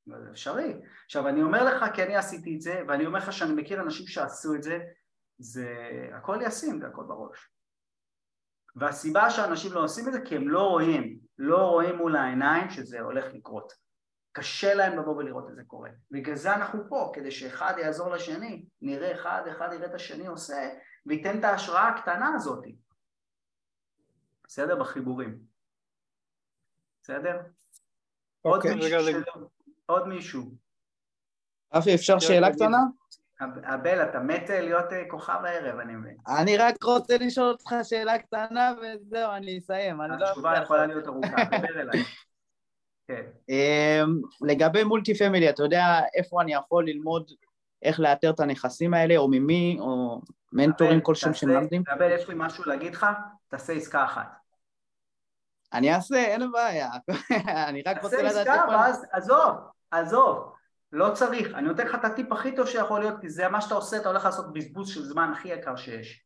זה אפשרי. עכשיו אני אומר לך כי אני עשיתי את זה ואני אומר לך שאני מכיר אנשים שעשו את זה זה הכל ישים, זה הכל בראש והסיבה שאנשים לא עושים את זה כי הם לא רואים, לא רואים מול העיניים שזה הולך לקרות קשה להם לבוא ולראות את זה קורה בגלל זה אנחנו פה, כדי שאחד יעזור לשני נראה אחד, אחד יראה את השני עושה וייתן את ההשראה הקטנה הזאת בסדר? בחיבורים בסדר? עוד אוקיי. מישהו עוד מישהו. רפי, אפשר שאלה קטנה? אבל, אתה מת להיות אה, כוכב הערב, אני מבין. אני רק רוצה לשאול אותך שאלה קטנה וזהו, אני אסיים. לא התשובה יכולה להיות ארוכה, דבר אליי. כן. אמ, לגבי מולטי פמילי, אתה יודע איפה אני יכול ללמוד איך לאתר את הנכסים האלה, או ממי, או מנטורים כלשהם שמלמדים? אבל, יש לי משהו להגיד לך, תעשה עסקה אחת. אני אעשה, אין בעיה. אני רק רוצה לדעת... תעשה עסקה, ואז עזוב, עזוב, לא צריך. אני נותן לך את הטיפ הכי טוב שיכול להיות, כי זה מה שאתה עושה, אתה הולך לעשות בזבוז של זמן הכי יקר שיש.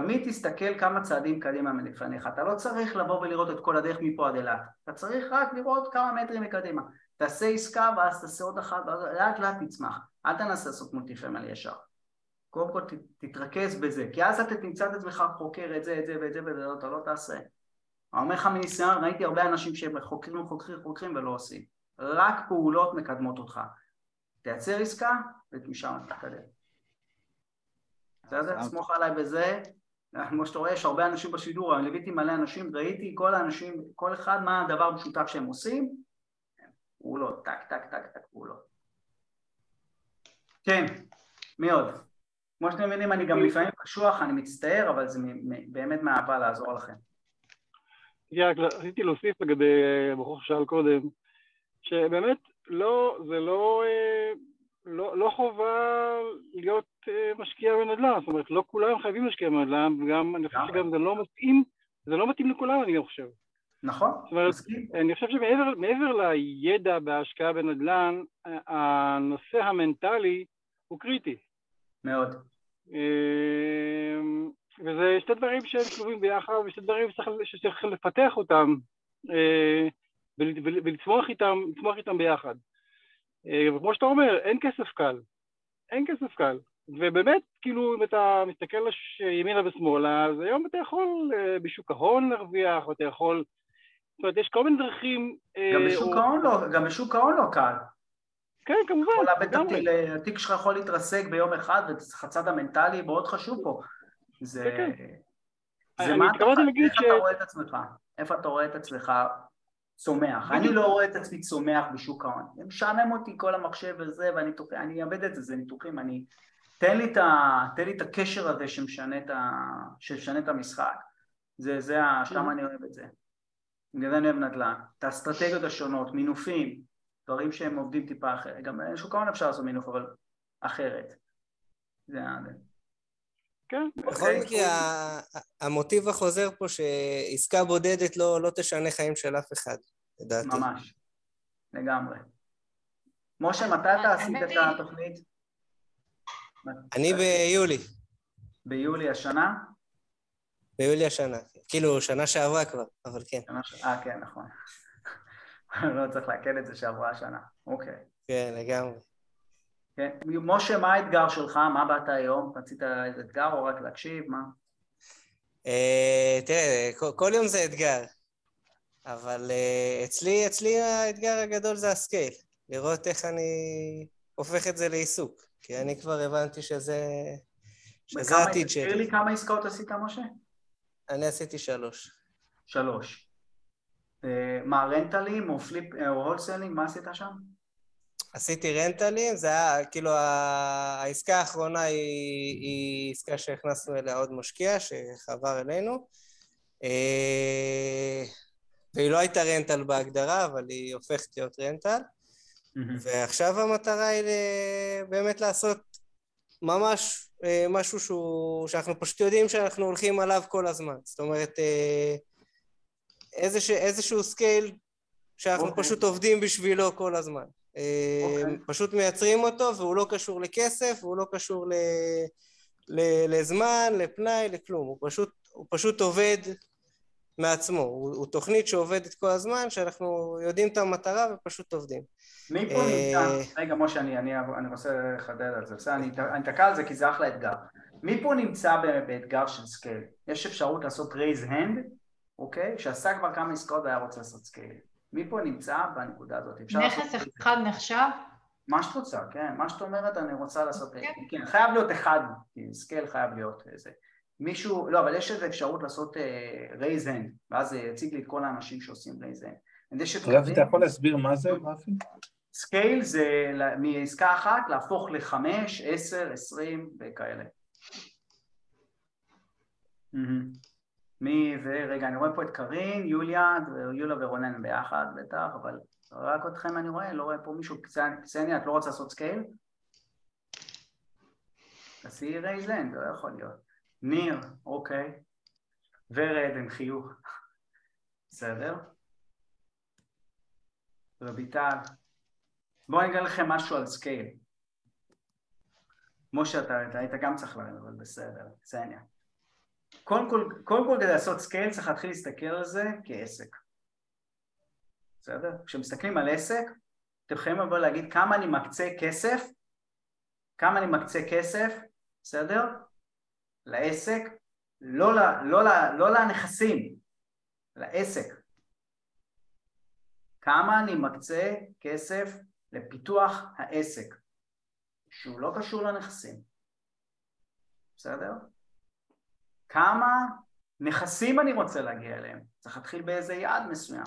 תמיד תסתכל כמה צעדים קדימה מלפניך. אתה לא צריך לבוא ולראות את כל הדרך מפה עד אילת. אתה צריך רק לראות כמה מטרים מקדימה. תעשה עסקה ואז תעשה עוד אחת, לאט לאט תצמח. אל תנסה לעשות מולטיפמל ישר. קודם כל תתרכז בזה, כי אז אתה תמצא את עצמך חוקר את זה, את זה ואת זה ואת זה, אתה לא תעשה. אני אומר לך מניסיון, ראיתי הרבה אנשים שהם חוקרים, חוקרים, חוקרים ולא עושים. רק פעולות מקדמות אותך. תייצר עסקה ומשם תתקדם. בסדר? סמוך עליי בזה. כמו שאתה רואה, יש הרבה אנשים בשידור, אני ליוויתי מלא אנשים, ראיתי כל האנשים, כל אחד מה הדבר המשותף שהם עושים, פעולות, טק, טק, טק, טק, פעולות. כן, מי עוד? כמו שאתם מבינים, אני גם לפעמים קשוח, אני מצטער, אבל זה באמת מאהבה לעזור לכם. רציתי להוסיף לגבי הבחור ששאל קודם, שבאמת לא, זה לא, אה, לא, לא חובה להיות אה, משקיע בנדל"ן, זאת אומרת לא כולם חייבים להשקיע בנדל"ן, וגם אני חושב שגם זה לא מתאים, זה לא מתאים לכולם אני חושב. נכון, זאת אומרת, אני חושב שמעבר לידע בהשקעה בנדל"ן, הנושא המנטלי הוא קריטי. מאוד. אה, וזה שתי דברים שהם שלובים ביחד, ושתי דברים שצריך, לפתח אותם ולצמוח איתם, איתם ביחד. אה, וכמו שאתה אומר, אין כסף קל. אין כסף קל. ובאמת, כאילו, אם אתה מסתכל ימינה ושמאלה, אז היום אתה יכול אה, בשוק ההון להרוויח, ואתה יכול... זאת אומרת, יש כל מיני דרכים... אה, גם בשוק או... ההון לא, גם בשוק ההון לא קל. כן, כמובן. יכול לאבד את התיק שלך יכול להתרסק ביום אחד, והצד המנטלי מאוד חשוב פה. זה... כן, כן. זה מה אתה... איך ש... אתה רואה את עצמך? איפה אתה רואה את עצמך צומח. אני לא רואה את עצמי צומח בשוק ההון. זה משעמם אותי כל המחשב וזה, ואני אני אאבד את זה, זה ניתוחים, אני... תן לי את, ה... תן לי את הקשר הזה שמשנה את, ה... שמשנה את המשחק. זה, זה, ה... שם אני אוהב את זה. בגלל זה אני אוהב נדל"ן. את האסטרטגיות השונות, מינופים, דברים שהם עובדים טיפה אחרת. גם בשוק ההון אפשר לעשות מינוף, אבל אחרת. זה ה... כן. בכל אוקיי. מקרה, המוטיב החוזר פה שעסקה בודדת לא, לא תשנה חיים של אף אחד, לדעתי. ממש, לגמרי. משה, מתי אתה עשית את התוכנית? אני ביולי. ביולי השנה? ביולי השנה, כאילו שנה שעברה כבר, אבל כן. אה, כן, נכון. לא צריך לעכל את זה שעברה השנה, אוקיי. כן, לגמרי. כן. משה, מה האתגר שלך? מה באת היום? רצית איזה אתגר או רק להקשיב? מה? אה, תראה, כל יום זה אתגר, אבל אה, אצלי, אצלי האתגר הגדול זה ה scale. לראות איך אני הופך את זה לעיסוק, כי אני כבר הבנתי שזה, שזה העתיד שלי. תסביר לי כמה עסקאות עשית, משה? אני עשיתי שלוש. שלוש. אה, מה, רנטלים או flip או wholesaling? מה עשית שם? עשיתי רנטלים, זה היה, כאילו, העסקה האחרונה היא, היא עסקה שהכנסנו אליה עוד משקיע שחבר אלינו. אה, והיא לא הייתה rental בהגדרה, אבל היא הופכת להיות rental. ועכשיו המטרה היא באמת לעשות ממש אה, משהו שהוא, שאנחנו פשוט יודעים שאנחנו הולכים עליו כל הזמן. זאת אומרת, אה, איזשה, איזשהו scale שאנחנו okay. אוקיי. פשוט עובדים בשבילו כל הזמן. Okay. אה, אוקיי. פשוט מייצרים אותו והוא לא קשור לכסף, והוא לא קשור ל, ל, לזמן, לפנאי, לכלום. הוא פשוט, הוא פשוט עובד מעצמו. הוא, הוא תוכנית שעובדת כל הזמן, שאנחנו יודעים את המטרה ופשוט עובדים. מי פה נמצא? אה, רגע, משה, אני, אני, אני רוצה לחדד על זה, בסדר? אני אתקע על זה כי זה אחלה אתגר. מי פה נמצא באתגר של scale? יש אפשרות לעשות raise hand, אוקיי? שעשה כבר כמה עסקאות והיה רוצה לעשות scale. מי פה נמצא בנקודה הזאת? נכס אחד נחשב? מה שאת רוצה, כן. מה שאת אומרת, אני רוצה לעשות... כן, כן חייב להיות אחד, scale חייב להיות איזה... מישהו... לא, אבל יש איזו אפשרות לעשות raise uh, hand, ואז זה יציג לי את כל האנשים שעושים raise hand. רפי, אתה יכול להסביר מה זה, רפי? scale זה מעסקה אחת להפוך לחמש, עשר, עשרים וכאלה. מי זה, רגע, אני רואה פה את קארין, יוליה, יוליה ורונן ביחד בטח, אבל רק אתכם אני רואה, לא רואה פה מישהו, קסניה, את לא רוצה לעשות scale? תעשי raise hand, לא יכול להיות. ניר, אוקיי. ורד עם חיוך. בסדר? רויטל. בואו אני אגיד לכם משהו על scale. משה, אתה, אתה היית גם צריך לרדת, אבל בסדר, קסניה. קודם כל, כדי לעשות scale צריך להתחיל להסתכל על זה כעסק. בסדר? כשמסתכלים על עסק, אתם יכולים לבוא להגיד כמה אני מקצה כסף, כמה אני מקצה כסף, בסדר? לעסק, לא, לא, לא, לא לנכסים, לעסק. כמה אני מקצה כסף לפיתוח העסק, שהוא לא קשור לנכסים, בסדר? כמה נכסים אני רוצה להגיע אליהם, צריך להתחיל באיזה יעד מסוים,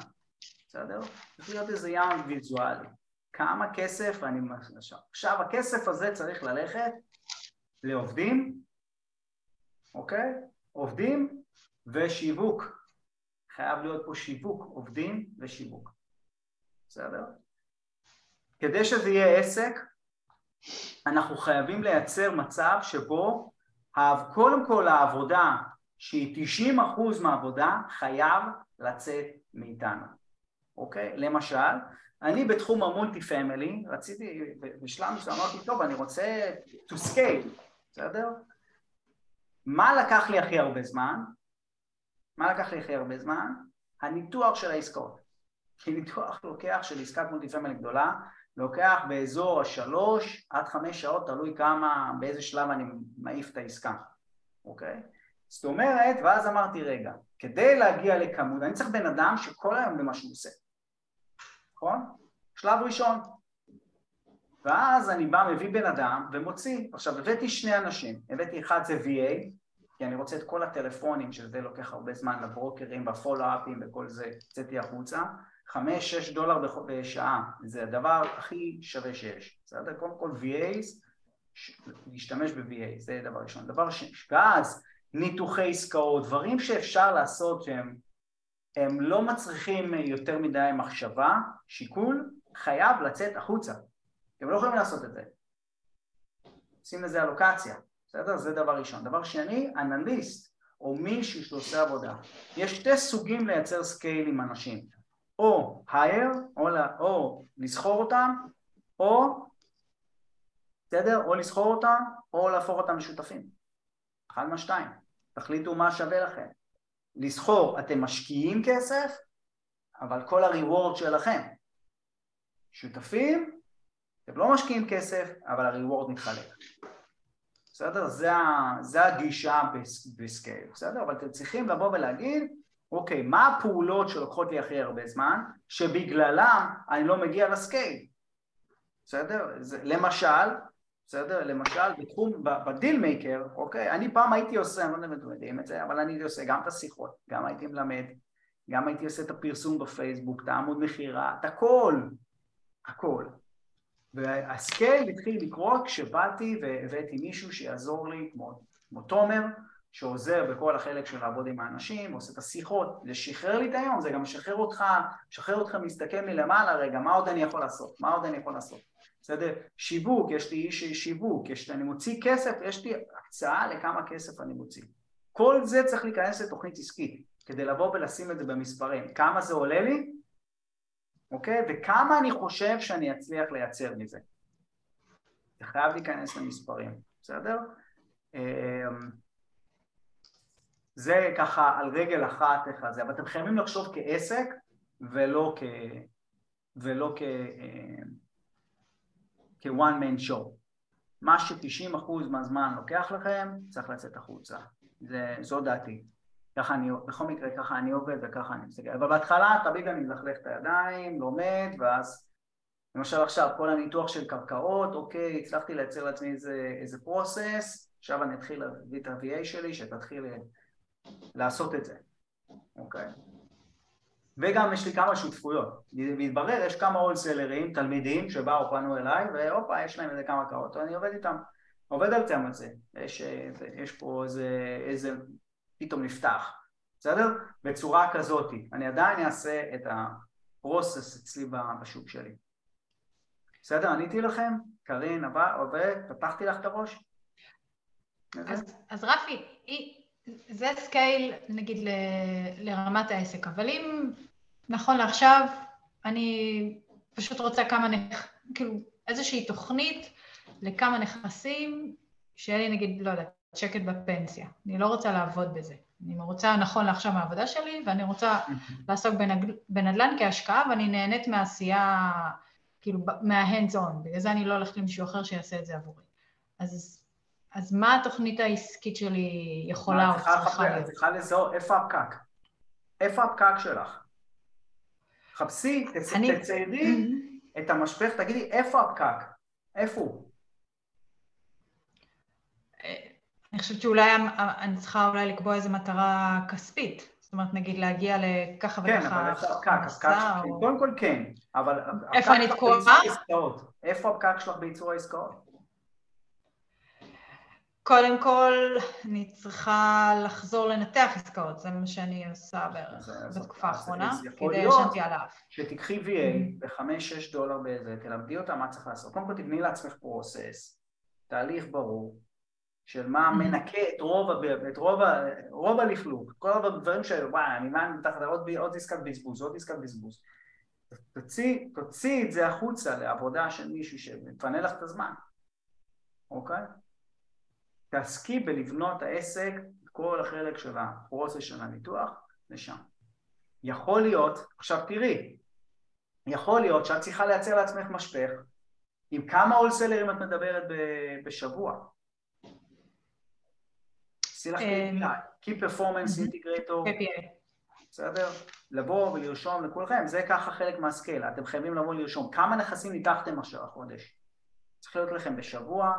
בסדר? צריך להיות איזה יעד ויזואלי, כמה כסף אני... עכשיו הכסף הזה צריך ללכת לעובדים, אוקיי? עובדים ושיווק, חייב להיות פה שיווק, עובדים ושיווק, בסדר? כדי שזה יהיה עסק, אנחנו חייבים לייצר מצב שבו קודם כל העבודה שהיא 90% מהעבודה חייב לצאת מאיתנו, אוקיי? למשל, אני בתחום המולטי פמילי, רציתי, בשלב מסוים אמרתי, טוב, אני רוצה to scale, בסדר? מה לקח לי הכי הרבה זמן? מה לקח לי הכי הרבה זמן? הניתוח של העסקאות. כי ניתוח לוקח של עסקת מולטי פמילי גדולה, לוקח באזור השלוש עד חמש שעות, תלוי כמה, באיזה שלב אני מעיף את העסקה, אוקיי? זאת אומרת, ואז אמרתי, רגע, כדי להגיע לכמות, אני צריך בן אדם שכל היום במה שהוא עושה, נכון? שלב ראשון. ואז אני בא, מביא בן אדם ומוציא. עכשיו, הבאתי שני אנשים, הבאתי אחד זה VA, כי אני רוצה את כל הטלפונים, שזה לוקח הרבה זמן לברוקרים, בפולו-אפים וכל זה, הוצאתי החוצה. חמש, שש דולר בשעה, זה הדבר הכי שווה שיש, בסדר? קודם כל VAs, להשתמש ב-VA, זה דבר ראשון. דבר שני, ואז ניתוחי עסקאות, דברים שאפשר לעשות שהם הם לא מצריכים יותר מדי מחשבה, שיקול, חייב לצאת החוצה. אתם לא יכולים לעשות את זה. שים לזה אלוקציה, בסדר? זה דבר ראשון. דבר שני, אנליסט או מישהו שעושה עבודה. יש שתי סוגים לייצר scale עם אנשים. או hire, או, או לשכור אותם, או, בסדר? או לשכור אותם, או להפוך אותם לשותפים. אחד מהשתיים. תחליטו מה שווה לכם. לשכור, אתם משקיעים כסף, אבל כל ה reward שלכם. שותפים, אתם לא משקיעים כסף, אבל הריוורד מתחלק. בסדר? זה, זה הגישה בסקייל, בסדר? אבל אתם צריכים לבוא ולהגיד, אוקיי, מה הפעולות שלוקחות לי הכי הרבה זמן, שבגללם אני לא מגיע לסקייל, בסדר? זה, למשל, בסדר? למשל בתחום, בדיל מייקר, אוקיי? אני פעם הייתי עושה, אני לא יודע אם אתם יודעים את זה, אבל אני הייתי עושה גם את השיחות, גם הייתי מלמד, גם הייתי עושה את הפרסום בפייסבוק, את העמוד מכירה, את הכל, הכל. והסקייל התחיל לקרות כשבאתי והבאתי מישהו שיעזור לי, כמו, כמו תומר, שעוזר בכל החלק של לעבוד עם האנשים, עושה את השיחות, לשחרר לי את היום, זה גם משחרר אותך, משחרר אותך להסתכל מלמעלה, רגע, מה עוד אני יכול לעשות? מה עוד אני יכול לעשות? בסדר? שיווק, יש לי איש שיווק, יש לי, אני מוציא כסף, יש לי הקצאה לכמה כסף אני מוציא. כל זה צריך להיכנס לתוכנית עסקית, כדי לבוא ולשים את זה במספרים. כמה זה עולה לי, אוקיי? וכמה אני חושב שאני אצליח לייצר מזה. זה חייב להיכנס למספרים, בסדר? זה ככה על רגל אחת איך זה, אבל אתם חייבים לחשוב כעסק ולא כ... ולא כ... כ-one man show. מה ש-90% מהזמן לוקח לכם, צריך לצאת החוצה. זה, זו דעתי. ככה אני, בכל מקרה ככה אני עובד וככה אני מסתכל. אבל בהתחלה תמיד אני מלכלך את הידיים, לומד, ואז למשל עכשיו כל הניתוח של קרקעות, אוקיי, הצלחתי לייצר לעצמי איזה, איזה פרוסס, עכשיו אני אתחיל להביא את ה-VA שלי שתתחיל לעשות את זה, אוקיי? וגם יש לי כמה שותפויות, והתברר יש כמה הולסלרים, תלמידים שבאו פנו אליי והופה יש להם איזה כמה קרות, אני עובד איתם, עובד על זה, יש, יש פה איזה, איזה פתאום נפתח, בסדר? בצורה כזאת, אני עדיין אעשה את ה process אצלי בשוק שלי. בסדר? עניתי לכם? קרין, עובד? פתחתי לך את הראש? אז, אז רפי, זה scale נגיד ל, לרמת העסק, אבל אם נכון לעכשיו אני פשוט רוצה כמה, נכ... כאילו איזושהי תוכנית לכמה נכסים שיהיה לי נגיד, לא יודעת, שקט בפנסיה. אני לא רוצה לעבוד בזה. אני רוצה נכון לעכשיו מהעבודה שלי, ואני רוצה לעסוק בנדל"ן כהשקעה, ואני נהנית מהעשייה, כאילו, מה-hands on, בגלל זה אני לא הולכת למישהו אחר שיעשה את זה עבורי. אז, אז מה התוכנית העסקית שלי יכולה או צריכה להיות? צריכה לזהות, איפה הפקק? איפה הפקק שלך? חפשי, תציירי את המשפך, תגידי, איפה הפקק? איפה הוא? אני חושבת שאולי אני צריכה אולי לקבוע איזו מטרה כספית. זאת אומרת, נגיד להגיע לככה וככה... כן, אבל איפה הפקק? הפקק שלך, קודם כל כן, אבל... איפה אני תקועה? איפה הפקק שלך בייצור העסקאות? קודם כל, אני צריכה לחזור לנתח עסקאות, זה מה שאני עושה בערך בתקופה האחרונה, כדי ישנתי על האף. שתיקחי VA ב-5-6 דולר באיזה, תלמדי אותה מה צריך לעשות. קודם כל תבני לעצמך פרוסס, תהליך ברור, של מה מנקה את רוב, את רוב, רוב הלכלוך, כל הדברים של וואי, אני מה מתחת עוד, עוד עסקת בזבוז, עוד עסקת בזבוז. תוציא, תוציא את זה החוצה לעבודה של מישהו שמפנה לך את הזמן, אוקיי? תעסקי בלבנות העסק, כל החלק של הפרוסס של הניתוח, לשם. יכול להיות, עכשיו תראי, יכול להיות שאת צריכה לייצר לעצמך משפך עם כמה הולסלרים את מדברת בשבוע. עשי לך Key Performance Integrator, בסדר? לבוא ולרשום לכולכם, זה ככה חלק מהסקייל, אתם חייבים לבוא לרשום כמה נכסים ניתחתם עכשיו החודש. צריך להיות לכם בשבוע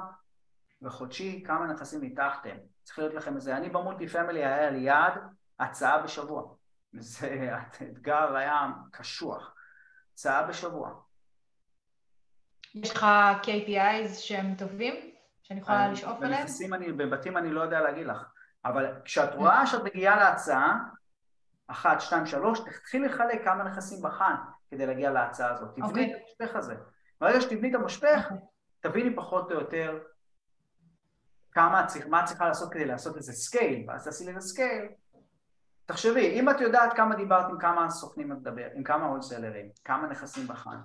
וחודשי כמה נכסים ניתחתם. צריך להיות לכם איזה, אני במולטי פמילי היה לי יעד הצעה בשבוע. זה אתגר היה קשוח. הצעה בשבוע. יש לך KPIs שהם טובים? שאני יכולה לשאוף אליהם? בנכסים אני, בבתים אני לא יודע להגיד לך, אבל כשאת רואה שאת מגיעה להצעה, אחת, שתיים, שלוש, תתחיל לחלק כמה נכסים בחן כדי להגיע להצעה הזאת. תבני okay. את אוקיי. המשפך הזה. ברגע שתבני את המשפך, okay. תביני פחות או יותר כמה, מה את צריכה לעשות כדי לעשות איזה scale, ואז תעשי לזה scale. תחשבי, אם את יודעת כמה דיברת עם כמה סוכנים את מדבר, עם כמה wholesalerים, כמה נכסים בחנת?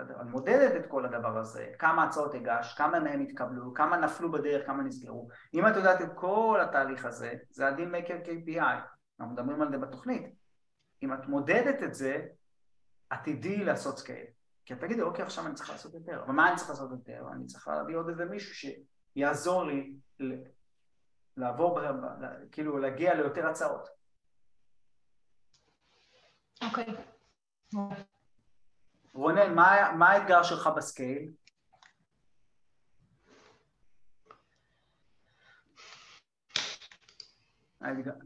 את מודדת את כל הדבר הזה, כמה הצעות הגשת, כמה מהם התקבלו, כמה נפלו בדרך, כמה נסגרו. אם את יודעת את כל התהליך הזה, זה מייקר KPI, אנחנו מדברים על זה בתוכנית. אם את מודדת את זה, את תדעי לעשות scale. כי את תגידי, אוקיי, עכשיו אני צריך לעשות יותר. אבל מה אני צריך לעשות יותר? אני צריך להביא עוד איזה מישהו שיעזור לי לעבור, כאילו להגיע ליותר הצעות. אוקיי. רונן, מה, מה האתגר שלך ב scale?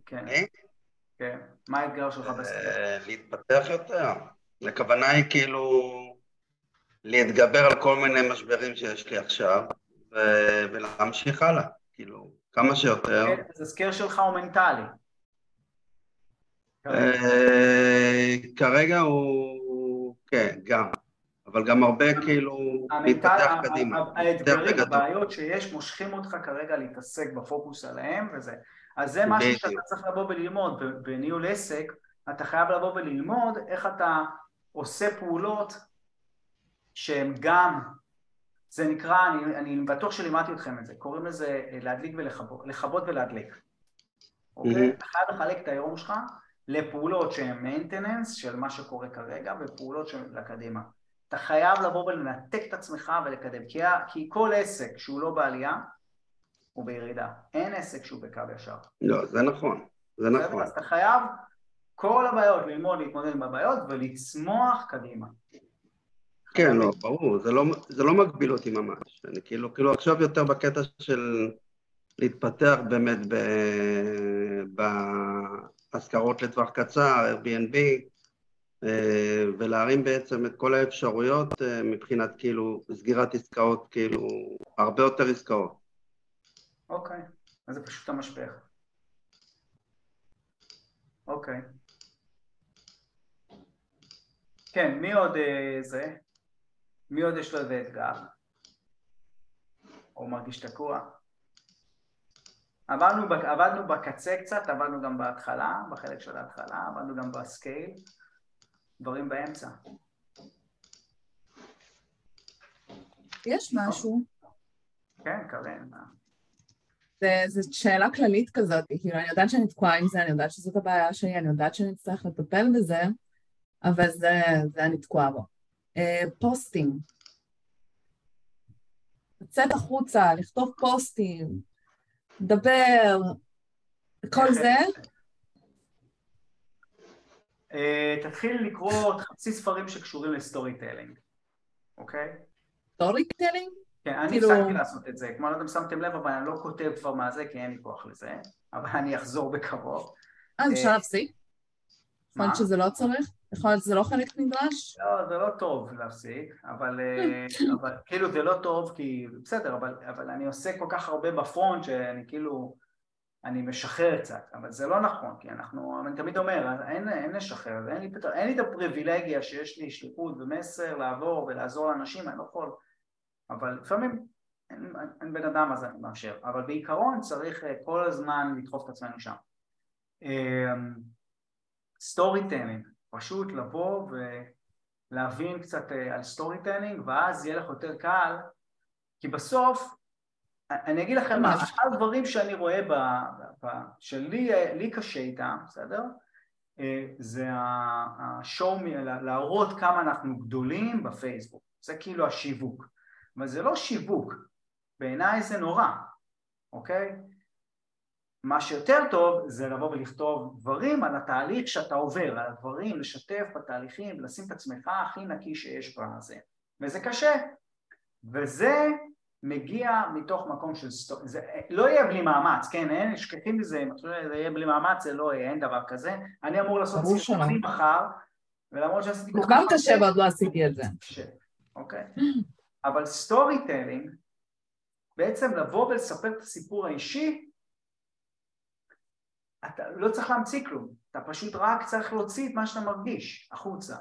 כן. כן. מה האתגר שלך אה, ב scale? להתפתח יותר. הכוונה היא כאילו להתגבר על כל מיני משברים שיש לי עכשיו ולהמשיך הלאה, כאילו, כמה שיותר. כן, אז ה scale שלך הוא מנטלי. אה, כרגע הוא, כן, גם, אבל גם הרבה כאילו להתפתח קדימה. האתגרים, הבעיות שיש מושכים אותך כרגע להתעסק בפוקוס עליהם וזה. אז זה משהו שאתה צריך לבוא וללמוד, בניהול עסק אתה חייב לבוא וללמוד איך אתה עושה פעולות שהן גם, זה נקרא, אני, אני בטוח שלימדתי אתכם את זה, קוראים לזה להדליק ולכבות, לכבות ולהדליק. אוקיי? אתה חייב לחלק את היום שלך לפעולות שהן maintenance של מה שקורה כרגע ופעולות שהן לקדימה. אתה חייב לבוא ולנתק את עצמך ולקדם, כי, כי כל עסק שהוא לא בעלייה הוא בירידה. אין עסק שהוא בקו ישר. לא, זה נכון, זה נכון. אז אתה חייב כל הבעיות, ללמוד להתמודד עם הבעיות ולצמוח קדימה. כן, לא, ברור, זה לא, זה לא מגביל אותי ממש. אני כאילו, כאילו עכשיו יותר בקטע של להתפתח באמת ב... בהשכרות לטווח קצר, Airbnb, אה, ולהרים בעצם את כל האפשרויות אה, מבחינת כאילו סגירת עסקאות, כאילו הרבה יותר עסקאות. אוקיי, אז זה פשוט המשפך. אוקיי. כן, מי עוד אה, זה? מי עוד יש לו איזה אתגר? או מרגיש תקוע? עבדנו, עבדנו בקצה קצת, עבדנו גם בהתחלה, בחלק של ההתחלה, עבדנו גם בסקייל, דברים באמצע. יש משהו. כן, קרן. זו שאלה כללית כזאת, כאילו אני יודעת שאני תקועה עם זה, אני יודעת שזאת הבעיה שלי, אני יודעת שאני אצטרך לטפל בזה, אבל זה, זה אני תקועה בו. אה, פוסטים. לצאת החוצה, לכתוב פוסטים, לדבר, כל זה. אה, תתחיל לקרוא חצי ספרים שקשורים ל storytelling, אוקיי? storytelling? כן, אני כאילו- הפסקתי לעשות את זה, כמו לא יודע אם שמתם לב, אבל אני לא כותב כבר מה זה, כי אין לי כוח לזה, אבל אני אחזור בקרוב. אה, אפשר להפסיק? יכול להיות שזה לא צריך? יכול להיות שזה לא חלק נדרש? לא, זה לא טוב להפסיק, אבל, אה, אבל כאילו זה לא טוב כי בסדר, אבל, אבל אני עושה כל כך הרבה ב front שאני כאילו, אני משחרר קצת, אבל זה לא נכון, כי אנחנו, אני תמיד אומר, אין, אין לשחרר, אין לי, אין לי את הפריבילגיה שיש לי שליחות ומסר לעבור ולעזור לאנשים, אני לא יכול, אבל לפעמים אין, אין בן אדם אז אני מאפשר, אבל בעיקרון צריך אה, כל הזמן לדחוף את עצמנו שם. story אה, telling פשוט לבוא ולהבין קצת אה, על storytelling ואז יהיה לך יותר קל כי בסוף אני אגיד לכם מה, אחד הדברים שאני רואה ב, ב, שלי לי קשה איתם, בסדר? אה, זה השואו, להראות כמה אנחנו גדולים בפייסבוק, זה כאילו השיווק, אבל זה לא שיווק, בעיניי זה נורא, אוקיי? מה שיותר טוב זה לבוא ולכתוב דברים על התהליך שאתה עובר, על הדברים, לשתף בתהליכים, לשים את עצמך הכי נקי שיש בזה. וזה קשה. וזה מגיע מתוך מקום של stor... זה לא יהיה בלי מאמץ, כן? אין, שכחים מזה, זה יהיה בלי מאמץ, זה לא יהיה, אין דבר כזה. אני אמור לעשות סיפורים מחר, ולמרות שעשיתי כל כך... קשה ועוד לא עשיתי את זה. אוקיי. אבל storytelling, בעצם לבוא ולספר את הסיפור האישי, אתה לא צריך להמציא כלום, אתה פשוט רק צריך להוציא את מה שאתה מרגיש החוצה.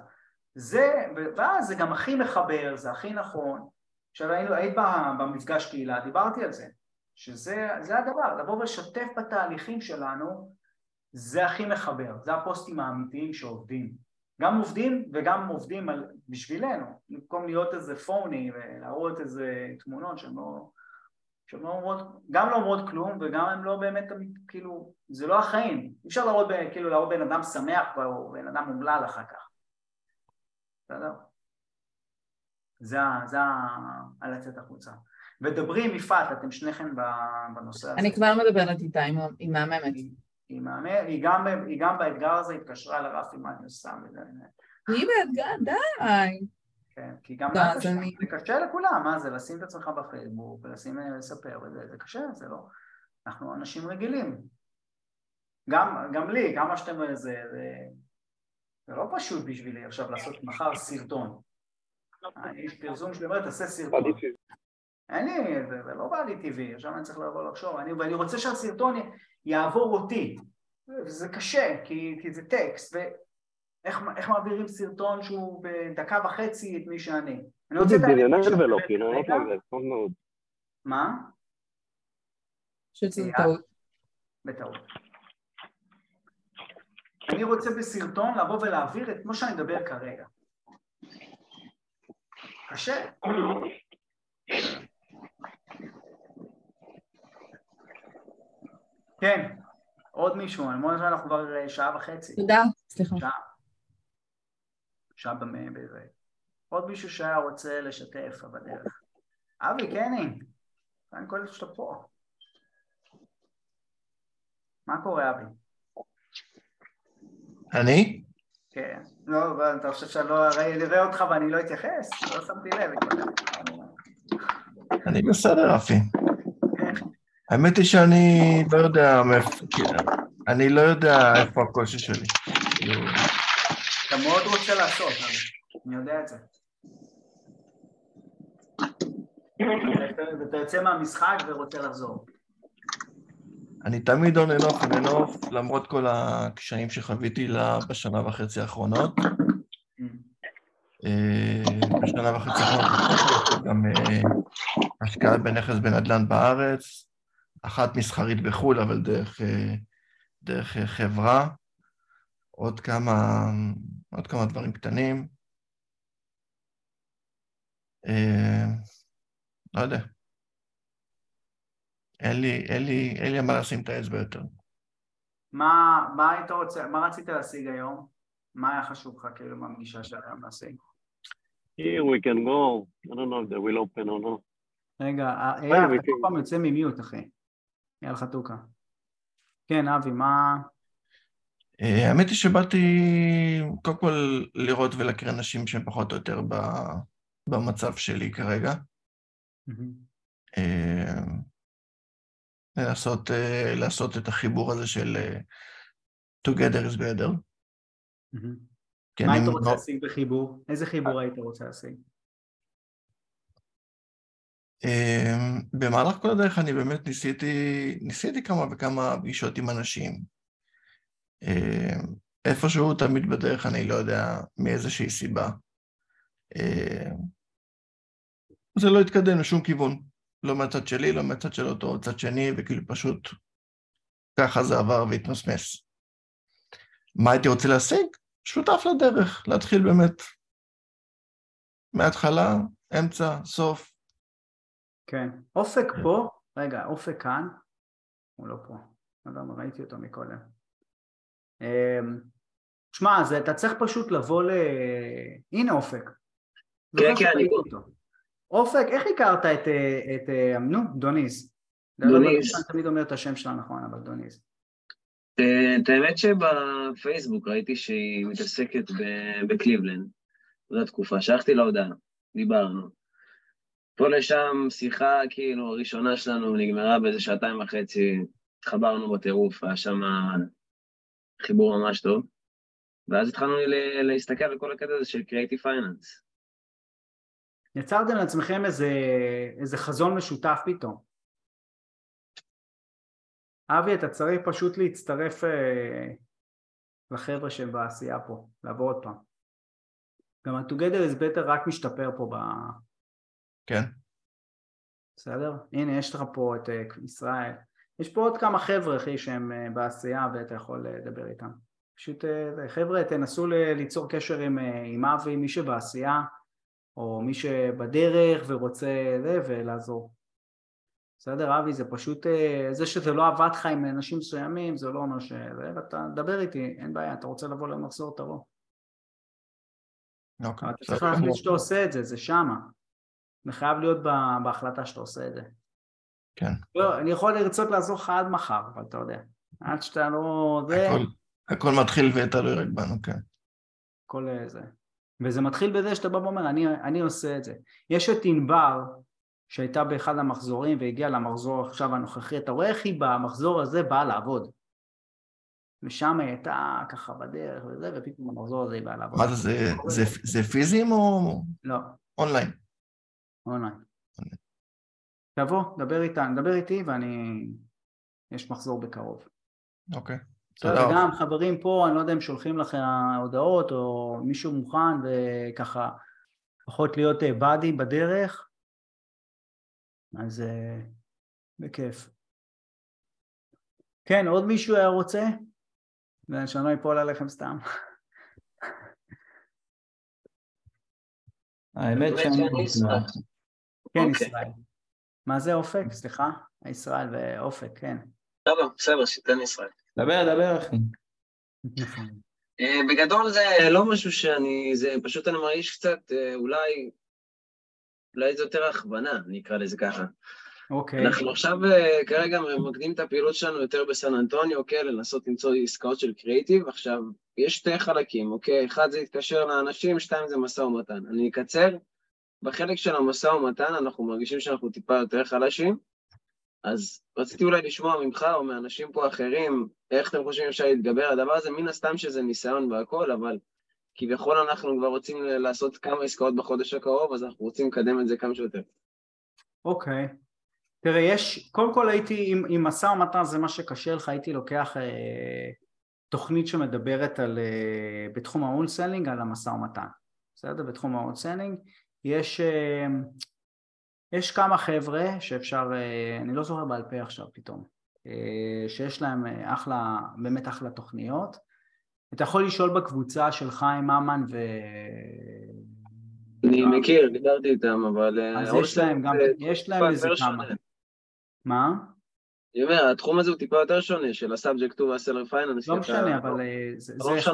זה, ואז זה גם הכי מחבר, זה הכי נכון. עכשיו היינו, היית במפגש קהילה, דיברתי על זה, שזה הדבר, לבוא ולשתף בתהליכים שלנו, זה הכי מחבר, זה הפוסטים האמיתיים שעובדים. גם עובדים וגם עובדים על, בשבילנו, במקום להיות איזה פוני ולהראות איזה תמונות שהן לא, שהן לא אומרות, גם לא אומרות כלום וגם הן לא באמת, כאילו, זה לא החיים, אי אפשר להראות, כאילו, להראות בן אדם שמח או בן אדם אומלל אחר כך, בסדר? זה, זה על לצאת החוצה. ודברי עם יפעת, אתם שניכם בנושא הזה. אני כבר מדברת איתה, היא מהממת. היא מהממת, היא היא גם באתגר הזה התקשרה לרפי מה אני עושה. היא באתגר, די. כן, כי גם זה קשה, זה קשה לכולם, מה זה, לשים את עצמך בפייסבוק ולשים, לספר וזה, זה קשה, זה לא, אנחנו אנשים רגילים. גם, גם לי, גם מה שאתם, זה, זה, זה לא פשוט בשבילי עכשיו לעשות מחר סרטון. יש פרסום שלי אומר, תעשה סרטון. אין לי, זה, זה לא בא לי טבעי, עכשיו אני צריך לבוא לחשוב, אני, ואני רוצה שהסרטון יעבור אותי, וזה קשה, כי, כי זה טקסט, ואיך מעבירים סרטון שהוא בדקה וחצי את מי שאני? אני רוצה את האמת ולא, כאילו, לא זה טוב מאוד. מה? שזה טעות. בטעות. אני רוצה בסרטון לבוא ולהעביר את מה שאני מדבר כרגע. קשה. כן, עוד מישהו, אני אומר שאנחנו כבר אה, שעה וחצי. תודה, סליחה. שעה. שעה בזה. עוד מישהו שהיה רוצה לשתף בדרך. אבי, קני, אני קודם שאתה פה. מה קורה, אבי? אני? כן. לא, אתה חושב שאני לא אראה אותך ואני לא אתייחס? לא שמתי לב. אני בסדר, רפי. האמת היא שאני לא יודע אני לא יודע איפה הקושי שלי. אתה מאוד רוצה לעשות, אני יודע את זה. ואתה יוצא מהמשחק ורוצה לחזור. אני תמיד and and off, למרות כל הקשיים שחוויתי בשנה וחצי האחרונות. אה, בשנה וחצי האחרונות גם אה, השקעה בנכס בנדל"ן בארץ, אחת מסחרית בחו"ל, אבל דרך, אה, חברה, עוד כמה, עוד כמה דברים קטנים. לא יודע. אין לי, אין לי, אין לי מה לשים את האצבע יותר. מה, מה היית רוצה, מה רצית להשיג היום? מה היה חשוב לך כאילו מהפגישה שלכם להשיג? Here we can go, I don't know if they will open or not. רגע, אייל, אתה כל פעם יוצא ממיוט, אחי. אייל חתוקה. כן, אבי, מה... אה, האמת היא שבאתי קודם כל לראות ולהכיר אנשים שהם פחות או יותר במצב שלי כרגע. אה, לנסות uh, לעשות את החיבור הזה של together is better. Mm-hmm. מה היית רוצה להשיג בחיבור? איזה חיבור היית רוצה להשיג? במהלך כל הדרך אני באמת ניסיתי, ניסיתי כמה וכמה פגישות עם אנשים. Uh, איפשהו תמיד בדרך, אני לא יודע מאיזושהי סיבה. Uh, זה לא התקדם לשום כיוון. לא מהצד שלי, לא מהצד של אותו צד שני, וכאילו פשוט ככה זה עבר והתמסמס. מה הייתי רוצה להשיג? שותף לדרך, להתחיל באמת מההתחלה, אמצע, סוף. כן. אופק פה, רגע, אופק כאן, הוא לא פה, לא יודע ראיתי אותו מקודם. אמ, שמע, אתה צריך פשוט לבוא ל... הנה אופק. כן, כן, אני. אופק, איך הכרת את, אה, את, אה, נו, דוניס? דוניס. אני תמיד אומר את השם שלה נכון, אבל דוניס. את האמת שבפייסבוק ראיתי שהיא מתעסקת בקליבלנד, זו התקופה, שלחתי לה הודעה, דיברנו. פה לשם שיחה כאילו הראשונה שלנו נגמרה באיזה שעתיים וחצי, התחברנו בטירוף, היה שם חיבור ממש טוב, ואז התחלנו להסתכל על כל הקטע הזה של Creative Finance. יצרתם לעצמכם איזה, איזה חזון משותף פתאום. אבי, אתה צריך פשוט להצטרף אה, לחבר'ה שהם בעשייה פה, לעבור עוד פעם. גם ה-Together is better רק משתפר פה ב... כן. בסדר? הנה, יש לך פה את uh, ישראל. יש פה עוד כמה חבר'ה, אחי, שהם uh, בעשייה ואתה יכול לדבר איתם. פשוט, אה, חבר'ה, תנסו ליצור קשר עם, עם אבי, מי שבעשייה, או מי שבדרך ורוצה זה, ולעזור. בסדר, אבי, זה פשוט, זה שזה לא עבד לך עם אנשים מסוימים, זה לא אומר ש... ואתה, דבר איתי, אין בעיה, אתה רוצה לבוא למחזור, תבוא. אוקיי. אתה צריך להחליט שאתה עושה את זה, זה שמה. זה חייב להיות בהחלטה שאתה עושה את זה. כן. לא, אני יכול לרצות לעזור לך עד מחר, אבל אתה יודע. עד שאתה לא... זה... הכל, הכל מתחיל ותלוי רק בנו, כן. כל זה. וזה מתחיל בזה שאתה בא ואומר, אני, אני עושה את זה. יש את ענבר, שהייתה באחד המחזורים והגיעה למחזור עכשיו הנוכחי, אתה רואה איך היא במחזור הזה באה לעבוד. ושם היא הייתה ככה בדרך וזה, ופתאום המחזור הזה היא באה לעבוד. מה זה, זה, זה, זה פיזיים או... לא. אונליין. אונליין. תבוא, דבר איתה, דבר איתי ואני... יש מחזור בקרוב. אוקיי. תודה. וגם חברים פה, אני לא יודע אם שולחים לכם הודעות או מישהו מוכן וככה פחות להיות באדי אה, בדרך, אז אה, בכיף. כן, עוד מישהו היה רוצה? ושאני לא אפול עליכם סתם. האמת שאני. כן, אוקיי. ישראל. מה זה אופק? סליחה? ישראל ואופק, כן. לא, בסדר, שתן ישראל. דבר, דבר, אחי. אה, בגדול זה לא משהו שאני, זה פשוט אני מרגיש קצת, אה, אולי, אולי זה יותר הכוונה, אני אקרא לזה ככה. אוקיי. Okay. אנחנו עכשיו אה, כרגע ממקדים את הפעילות שלנו יותר בסן אנטוניו, אוקיי? לנסות למצוא עסקאות של קריאיטיב. עכשיו, יש שתי חלקים, אוקיי? אחד זה להתקשר לאנשים, שתיים זה משא ומתן. אני אקצר, בחלק של המשא ומתן אנחנו מרגישים שאנחנו טיפה יותר חלשים, אז רציתי אולי לשמוע ממך או מאנשים פה אחרים, איך אתם חושבים אפשר להתגבר על הדבר הזה, מן הסתם שזה ניסיון והכל, אבל כביכול אנחנו כבר רוצים לעשות כמה עסקאות בחודש הקרוב, אז אנחנו רוצים לקדם את זה כמה שיותר. אוקיי. Okay. תראה, יש, קודם כל הייתי, עם משא ומתן זה מה שקשה לך, הייתי לוקח אה, תוכנית שמדברת על, אה, בתחום האונסלינג על המשא ומתן, בסדר? בתחום האונסלינג יש, אה, יש כמה חבר'ה שאפשר, אה, אני לא זוכר בעל פה עכשיו פתאום, אה, שיש להם אה, אחלה, באמת אחלה תוכניות. אתה יכול לשאול בקבוצה של חיים ממן ו... אני מכיר, דיברתי איתם, אבל... אז יש להם גם, יש להם איזה כמה. מה? אני אומר, התחום הזה הוא טיפה יותר שונה, של ה subject to וה seller finance. לא משנה, אבל אה, זה לא אחד.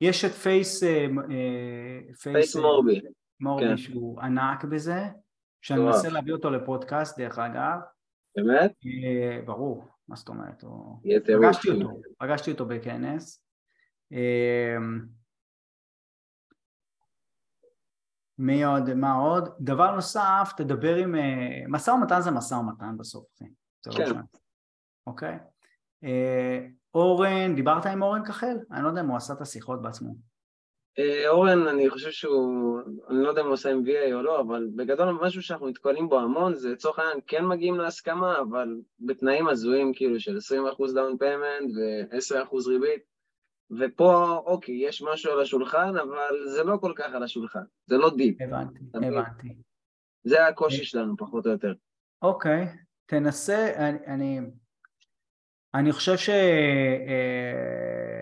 יש את פייס... פייס מורבי. מורבי כן. שהוא ענק בזה, שאני מנסה להביא אותו לפודקאסט, דרך אגב. באמת? ברור, מה זאת אומרת? פגשתי אותו, פגשתי אותו בכנס. מי עוד, מה עוד? דבר נוסף, תדבר עם... אה, משא ומתן זה משא ומתן בסוף, לא כן. אוקיי? אה, אורן, דיברת עם אורן כחל? אני לא יודע אם הוא עשה את השיחות בעצמו. אה, אורן, אני חושב שהוא, אני לא יודע אם הוא עושה VA או לא, אבל בגדול משהו שאנחנו נתקלים בו המון, זה לצורך העניין כן מגיעים להסכמה, אבל בתנאים הזויים כאילו של 20% down payment ו-10% ריבית. ופה, אוקיי, יש משהו על השולחן, אבל זה לא כל כך על השולחן, זה לא דיפ. הבנתי, הבנתי. זה הקושי שלנו, פחות או יותר. אוקיי, תנסה, אני, אני, אני חושב ש... אה,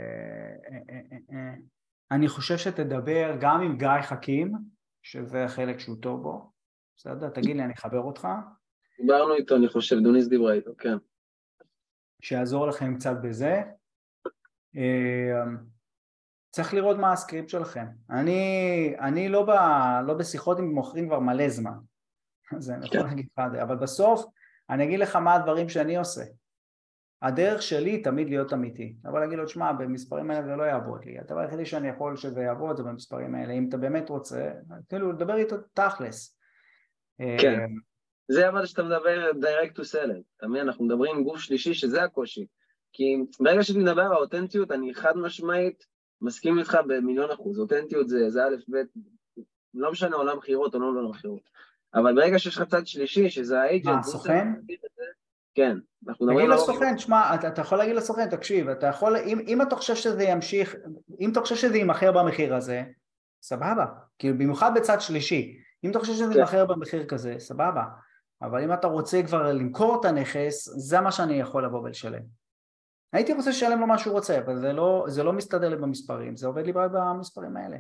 אני חושב שתדבר גם עם גיא חכים, שזה החלק שהוא טוב בו, בסדר? תגיד לי, אני אחבר אותך. דיברנו איתו, אני חושב, דוניס דיברה איתו, כן. שיעזור לכם קצת בזה. אמ, צריך לראות מה הסקריפט שלכם. אני, אני לא, ב, לא בשיחות עם מוכרים כבר מלא זמן, אז אני יכול. להגיד לך את זה, אבל בסוף אני אגיד לך מה הדברים שאני עושה. הדרך שלי תמיד להיות אמיתי, אבל להגיד לו, שמע, במספרים האלה זה לא יעבוד לי, הדבר היחידי שאני יכול שזה יעבוד זה במספרים האלה, אם אתה באמת רוצה, כאילו לדבר איתו תכלס. כן, אמ, זה אבל שאתה מדבר direct to sell אתה מבין, אנחנו מדברים עם גוף שלישי שזה הקושי. כי ברגע שאני מדבר על האותנטיות, אני חד משמעית מסכים איתך במיליון אחוז. אותנטיות זה, זה א', ב', לא משנה עולם בחירות או לא עולם בחירות. אבל ברגע שיש לך צד שלישי, שזה האייג'נט... מה, הסוכן? כן, אנחנו מדברים. תגיד לסוכן, תשמע, אתה, אתה יכול להגיד לסוכן, תקשיב, אתה יכול, אם, אם אתה חושב שזה ימשיך, אם אתה חושב שזה יימכר במחיר הזה, סבבה, כאילו במיוחד בצד שלישי, אם אתה חושב שזה כן. יימכר במחיר כזה, סבבה, אבל אם אתה רוצה כבר למכור את הנכס, זה מה שאני יכול לבוא ולשלם. הייתי רוצה לשלם לו מה שהוא רוצה, אבל זה לא, זה לא מסתדר לי במספרים, זה עובד לי במספרים האלה.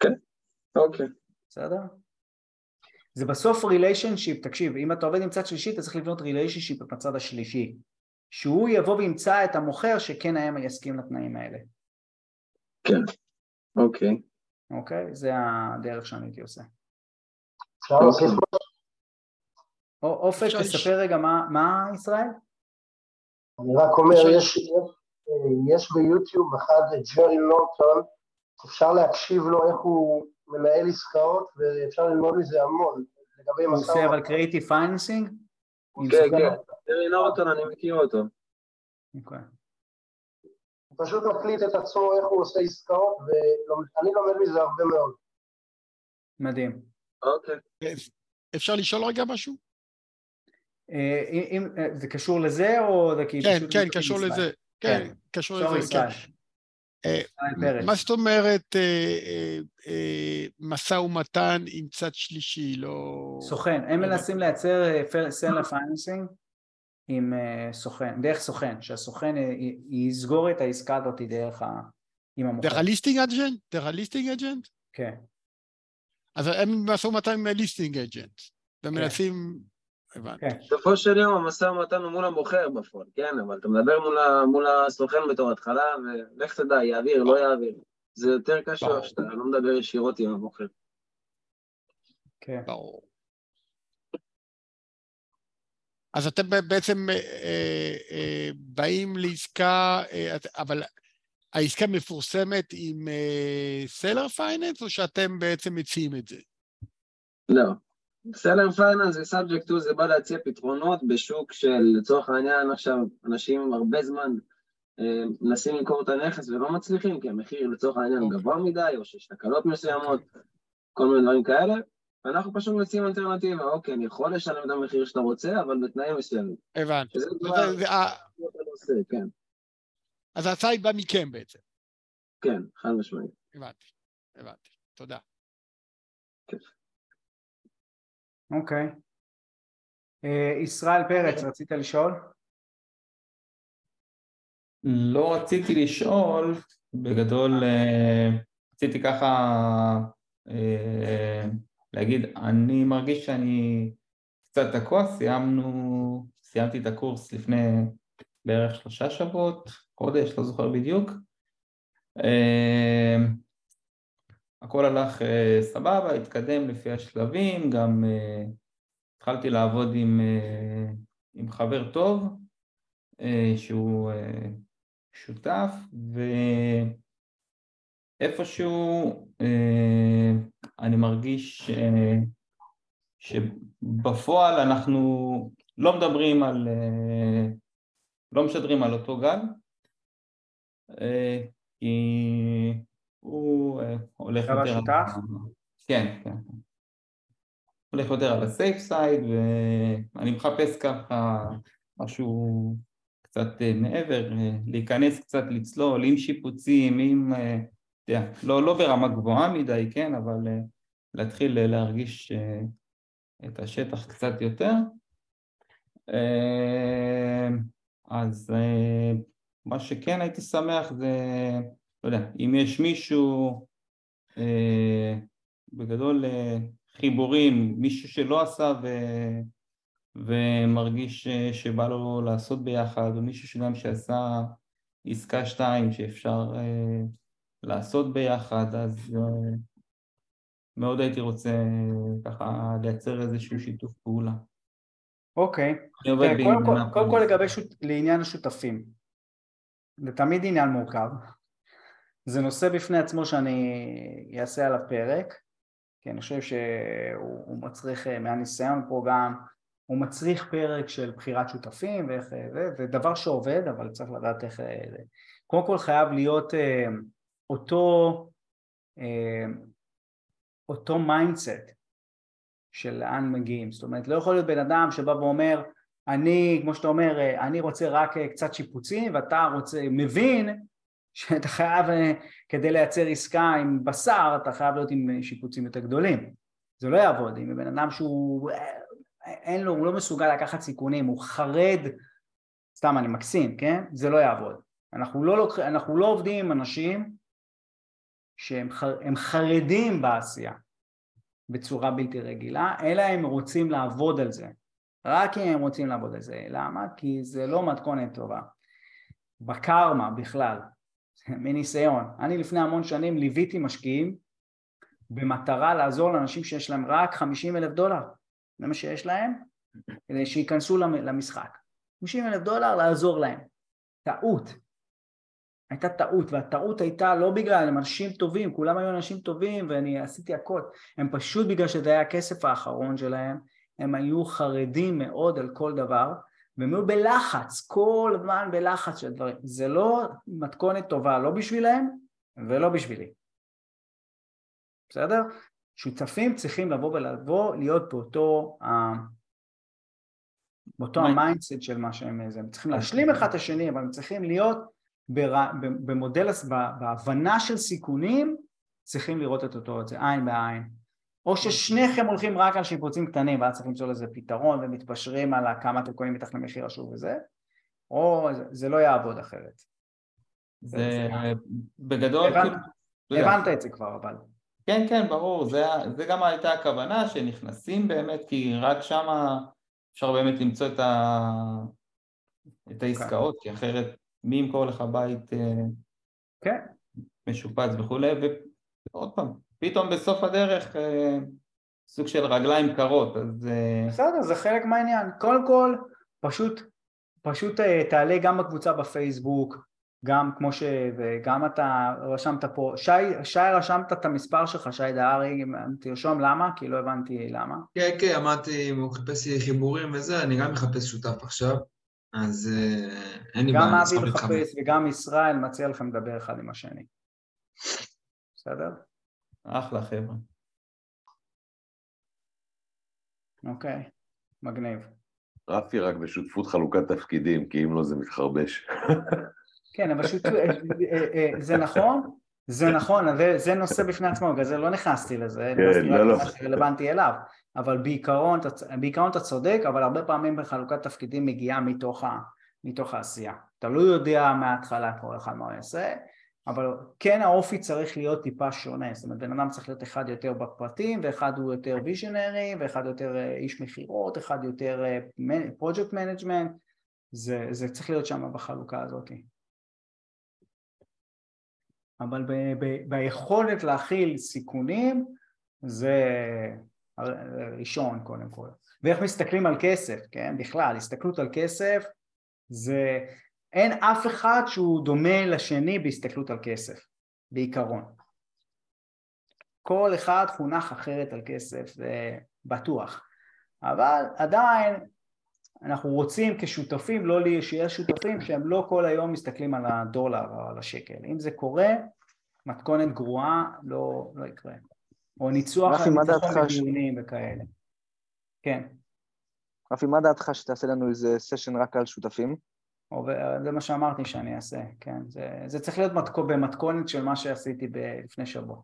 כן, אוקיי. בסדר? זה בסוף relationship, תקשיב, אם אתה עובד עם צד שלישי, אתה צריך לבנות relationship בצד השלישי. שהוא יבוא וימצא את המוכר שכן היה יסכים לתנאים האלה. כן, אוקיי. אוקיי? זה הדרך שאני הייתי עושה. אוקיי. אופק, תספר רגע מה ישראל? אני רק אומר, יש, יש ביוטיוב אחד את ג'רי לורטון, אפשר להקשיב לו איך הוא מנהל עסקאות ואפשר ללמוד מזה המון. לגבי הוא עושה אבל creative financing? כן, כן, ג'רי לורטון אני מכיר אותו. אוקיי. הוא פשוט מקליט את עצמו איך הוא עושה עסקאות ואני לומד מזה הרבה מאוד. מדהים. אוקיי. אפשר לשאול רגע משהו? אה, אם אה, זה קשור לזה או זה כאילו... כן, כן, קשור לזה. כן, קשור לזה, כן. מה זאת אומרת משא ומתן עם צד שלישי, לא... סוכן, הם מנסים לייצר seller financing עם סוכן, דרך סוכן, שהסוכן יסגור את העסקה הזאת דרך ה... עם המוכר. דרך ה listing agent? דרך ה listing agent? כן. אז הם משא ומתן עם ה listing agent, ומנסים... הבנתי. בסופו של יום המשא ומתן הוא מול המוכר בפועל, כן, אבל אתה מדבר מול הסוכן בתור התחלה, ולך תדע, יעביר, לא יעביר. זה יותר קשה שאתה לא מדבר ישירות עם המוכר. כן. ברור. אז אתם בעצם אה, אה, באים לעסקה, אה, אבל העסקה מפורסמת עם seller finance, או שאתם בעצם מציעים את זה? לא. seller finance ו subject to זה בא להציע פתרונות בשוק של, לצורך העניין עכשיו, אנשים הרבה זמן אה, מנסים למכור את הנכס ולא מצליחים, כי המחיר לצורך העניין הוא גבוה מדי, או שיש תקלות מסוימות, כל מיני דברים כאלה, ואנחנו פשוט מציעים אלטרנטיבה, אוקיי, אני יכול לשלם את המחיר שאתה רוצה, אבל בתנאים מסוימים. הבנתי. כן. אז היא באה מכם בעצם. כן, חד משמעית. הבנתי, הבנתי. תודה. כן. אוקיי. אה, ישראל פרץ, רצית לשאול? לא רציתי לשאול, בגדול אה, רציתי ככה אה, להגיד, אני מרגיש שאני קצת תקוע, סיימנו, סיימתי את הקורס לפני בערך שלושה שבועות, חודש, לא זוכר בדיוק. הכל הלך uh, סבבה, התקדם לפי השלבים, גם uh, התחלתי לעבוד עם, uh, עם חבר טוב שהוא שותף, ואיפשהו אני מרגיש שבפועל אנחנו לא מדברים על, לא משדרים על אותו גל, כי הוא אה, הולך יותר... השותף? כן, כן. הולך יותר על הסייף סייד, ואני מחפש ככה משהו קצת אה, מעבר, אה, להיכנס קצת, לצלול עם שיפוצים, עם... יודע, לא, לא ברמה גבוהה מדי, כן, אבל להתחיל להרגיש את השטח קצת יותר. אז מה שכן הייתי שמח זה לא יודע, אם יש מישהו, אה, בגדול אה, חיבורים, מישהו שלא עשה ו, ומרגיש אה, שבא לו לעשות ביחד, או מישהו שגם שעשה עסקה שתיים שאפשר אה, לעשות ביחד, אז אה, מאוד הייתי רוצה ככה לייצר איזשהו שיתוף פעולה. אוקיי, קודם כל לגבי שות... לעניין השותפים, זה תמיד עניין מורכב, זה נושא בפני עצמו שאני אעשה על הפרק, כי אני חושב שהוא מצריך, אה, מהניסיון פה גם, הוא מצריך פרק של בחירת שותפים ואיך, אה, זה דבר שעובד, אבל צריך לדעת איך... אה, קודם כל חייב להיות אותו, אותו mindset של לאן מגיעים, זאת אומרת לא יכול להיות בן אדם שבא ואומר אני, כמו שאתה אומר, אני רוצה רק קצת שיפוצים ואתה רוצה, מבין שאתה חייב, אה, כדי לייצר עסקה עם בשר, אתה חייב להיות עם שיפוצים יותר גדולים. זה לא יעבוד, אם בן אדם שהוא, אה, אין לו, הוא לא מסוגל לקחת סיכונים, הוא חרד סתם אני מקסים, כן? זה לא יעבוד. אנחנו לא, לוקח, אנחנו לא עובדים עם אנשים שהם חרדים בעשייה בצורה בלתי רגילה, אלא הם רוצים לעבוד על זה. רק אם הם רוצים לעבוד על זה. למה? כי זה לא מתכונת טובה. בקרמה בכלל, מניסיון. אני לפני המון שנים ליוויתי משקיעים במטרה לעזור לאנשים שיש להם רק 50 אלף דולר, זה מה שיש להם, כדי שייכנסו למשחק. 50 אלף דולר לעזור להם. טעות. הייתה טעות, והטעות הייתה לא בגלל, הם אנשים טובים, כולם היו אנשים טובים ואני עשיתי הכל, הם פשוט בגלל שזה היה הכסף האחרון שלהם, הם היו חרדים מאוד על כל דבר, והם היו בלחץ, כל הזמן בלחץ של דברים. זה לא מתכונת טובה, לא בשבילהם ולא בשבילי. בסדר? שותפים צריכים לבוא ולבוא, להיות באותו, באותו ה mindset של מה שהם, הם צריכים להשלים אחד את השני, אבל הם צריכים להיות במודל, בהבנה של סיכונים, צריכים לראות את אותו, את זה עין בעין. או ששניכם הולכים רק על שיפוצים קטנים ואז צריך למצוא לזה פתרון ומתפשרים על כמה אתם קונים מתחת למחיר השוק וזה, או זה, זה לא יעבוד אחרת. זה, זה בגדול... הבנת, כאילו, הבנת את זה כבר אבל. כן, כן, ברור, זה, זה גם הייתה הכוונה שנכנסים באמת, כי רק שם אפשר באמת למצוא את, ה, את העסקאות, כי אחרת מי ימכור לך בית אה, כן. משופץ וכולי, ועוד פעם, פתאום בסוף הדרך אה, סוג של רגליים קרות, אז... אה, בסדר, זה חלק מהעניין. קודם כל, פשוט, פשוט תעלה גם בקבוצה בפייסבוק, גם כמו ש... וגם אתה רשמת פה, שי, שי רשמת את המספר שלך, שי דהרי, תרשום למה? כי לא הבנתי למה. כן, כן, אמרתי, אם הוא חיפש לי חיבורים וזה, אני גם מחפש שותף עכשיו, אז אין לי בעיה, גם אבי מחפש וגם ישראל מציע לכם לדבר אחד עם השני. בסדר? אחלה חבר'ה. אוקיי, מגניב. רפי רק בשותפות חלוקת תפקידים, כי אם לא זה מתחרבש. כן, אבל שותפות, אה, אה, אה, זה נכון, זה נכון, זה נושא בפני עצמו, בגלל זה לא נכנסתי לזה, כן, לא, לא. רלוונטי אליו, אבל בעיקרון, בעיקרון אתה צודק, אבל הרבה פעמים בחלוקת תפקידים מגיעה מתוך, ה, מתוך העשייה. אתה לא יודע מההתחלה כל אחד מה הוא יעשה, אבל כן האופי צריך להיות טיפה שונה, זאת אומרת בן אדם צריך להיות אחד יותר בפרטים ואחד הוא יותר visionary ואחד יותר אה, איש מכירות, אחד יותר פרויקט אה, management, זה, זה צריך להיות שם בחלוקה הזאת. אבל ב, ב, ביכולת להכיל סיכונים זה ראשון קודם כל. ואיך מסתכלים על כסף, כן? בכלל, הסתכלות על כסף זה אין אף אחד שהוא דומה לשני בהסתכלות על כסף, בעיקרון. כל אחד חונך אחרת על כסף, זה בטוח. אבל עדיין אנחנו רוצים כשותפים, לא שיהיה שותפים שהם לא כל היום מסתכלים על הדולר או על השקל. אם זה קורה, מתכונת גרועה לא, לא יקרה. או ניצוח על ניצחון בדיונים וכאלה. כן. רפי, מה דעתך שתעשה לנו איזה סשן רק על שותפים? זה מה שאמרתי שאני אעשה, כן. זה, זה צריך להיות מתכו, במתכונת של מה שעשיתי ב, לפני שבוע.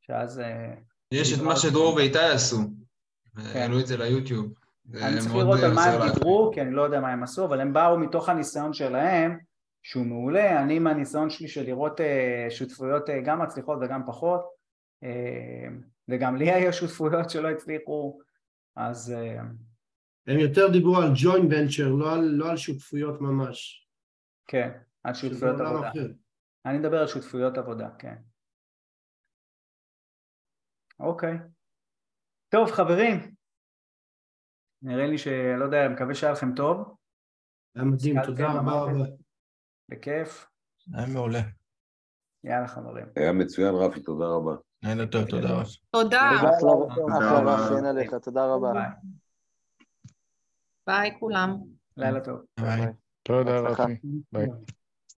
שאז... אה, יש את מה שדרור ואיתי עשו, כן. העלו את זה ליוטיוב. אני צריך לראות על מה הם דיברו, כי אני לא יודע מה הם עשו, אבל הם באו מתוך הניסיון שלהם, שהוא מעולה, אני מהניסיון שלי של לראות אה, שותפויות אה, גם מצליחות וגם פחות, וגם לי היו שותפויות שלא הצליחו, אז הם יותר דיברו על ג'וינט ונצ'ר, לא לא על שותפויות ממש. כן, על שותפויות עבודה. אחר. אני מדבר על שותפויות עבודה, כן. אוקיי. טוב, חברים. נראה לי שלא יודע, אני מקווה שהיה לכם טוב. היה מדהים, תודה רבה רבה. בכיף. היה מעולה. יאללה חברים. היה מצוין רפי, תודה רבה. לילה טוב, תודה רבה. תודה. אין עליך, תודה רבה. ביי כולם. לילה טוב. ביי. תודה רבה. ביי.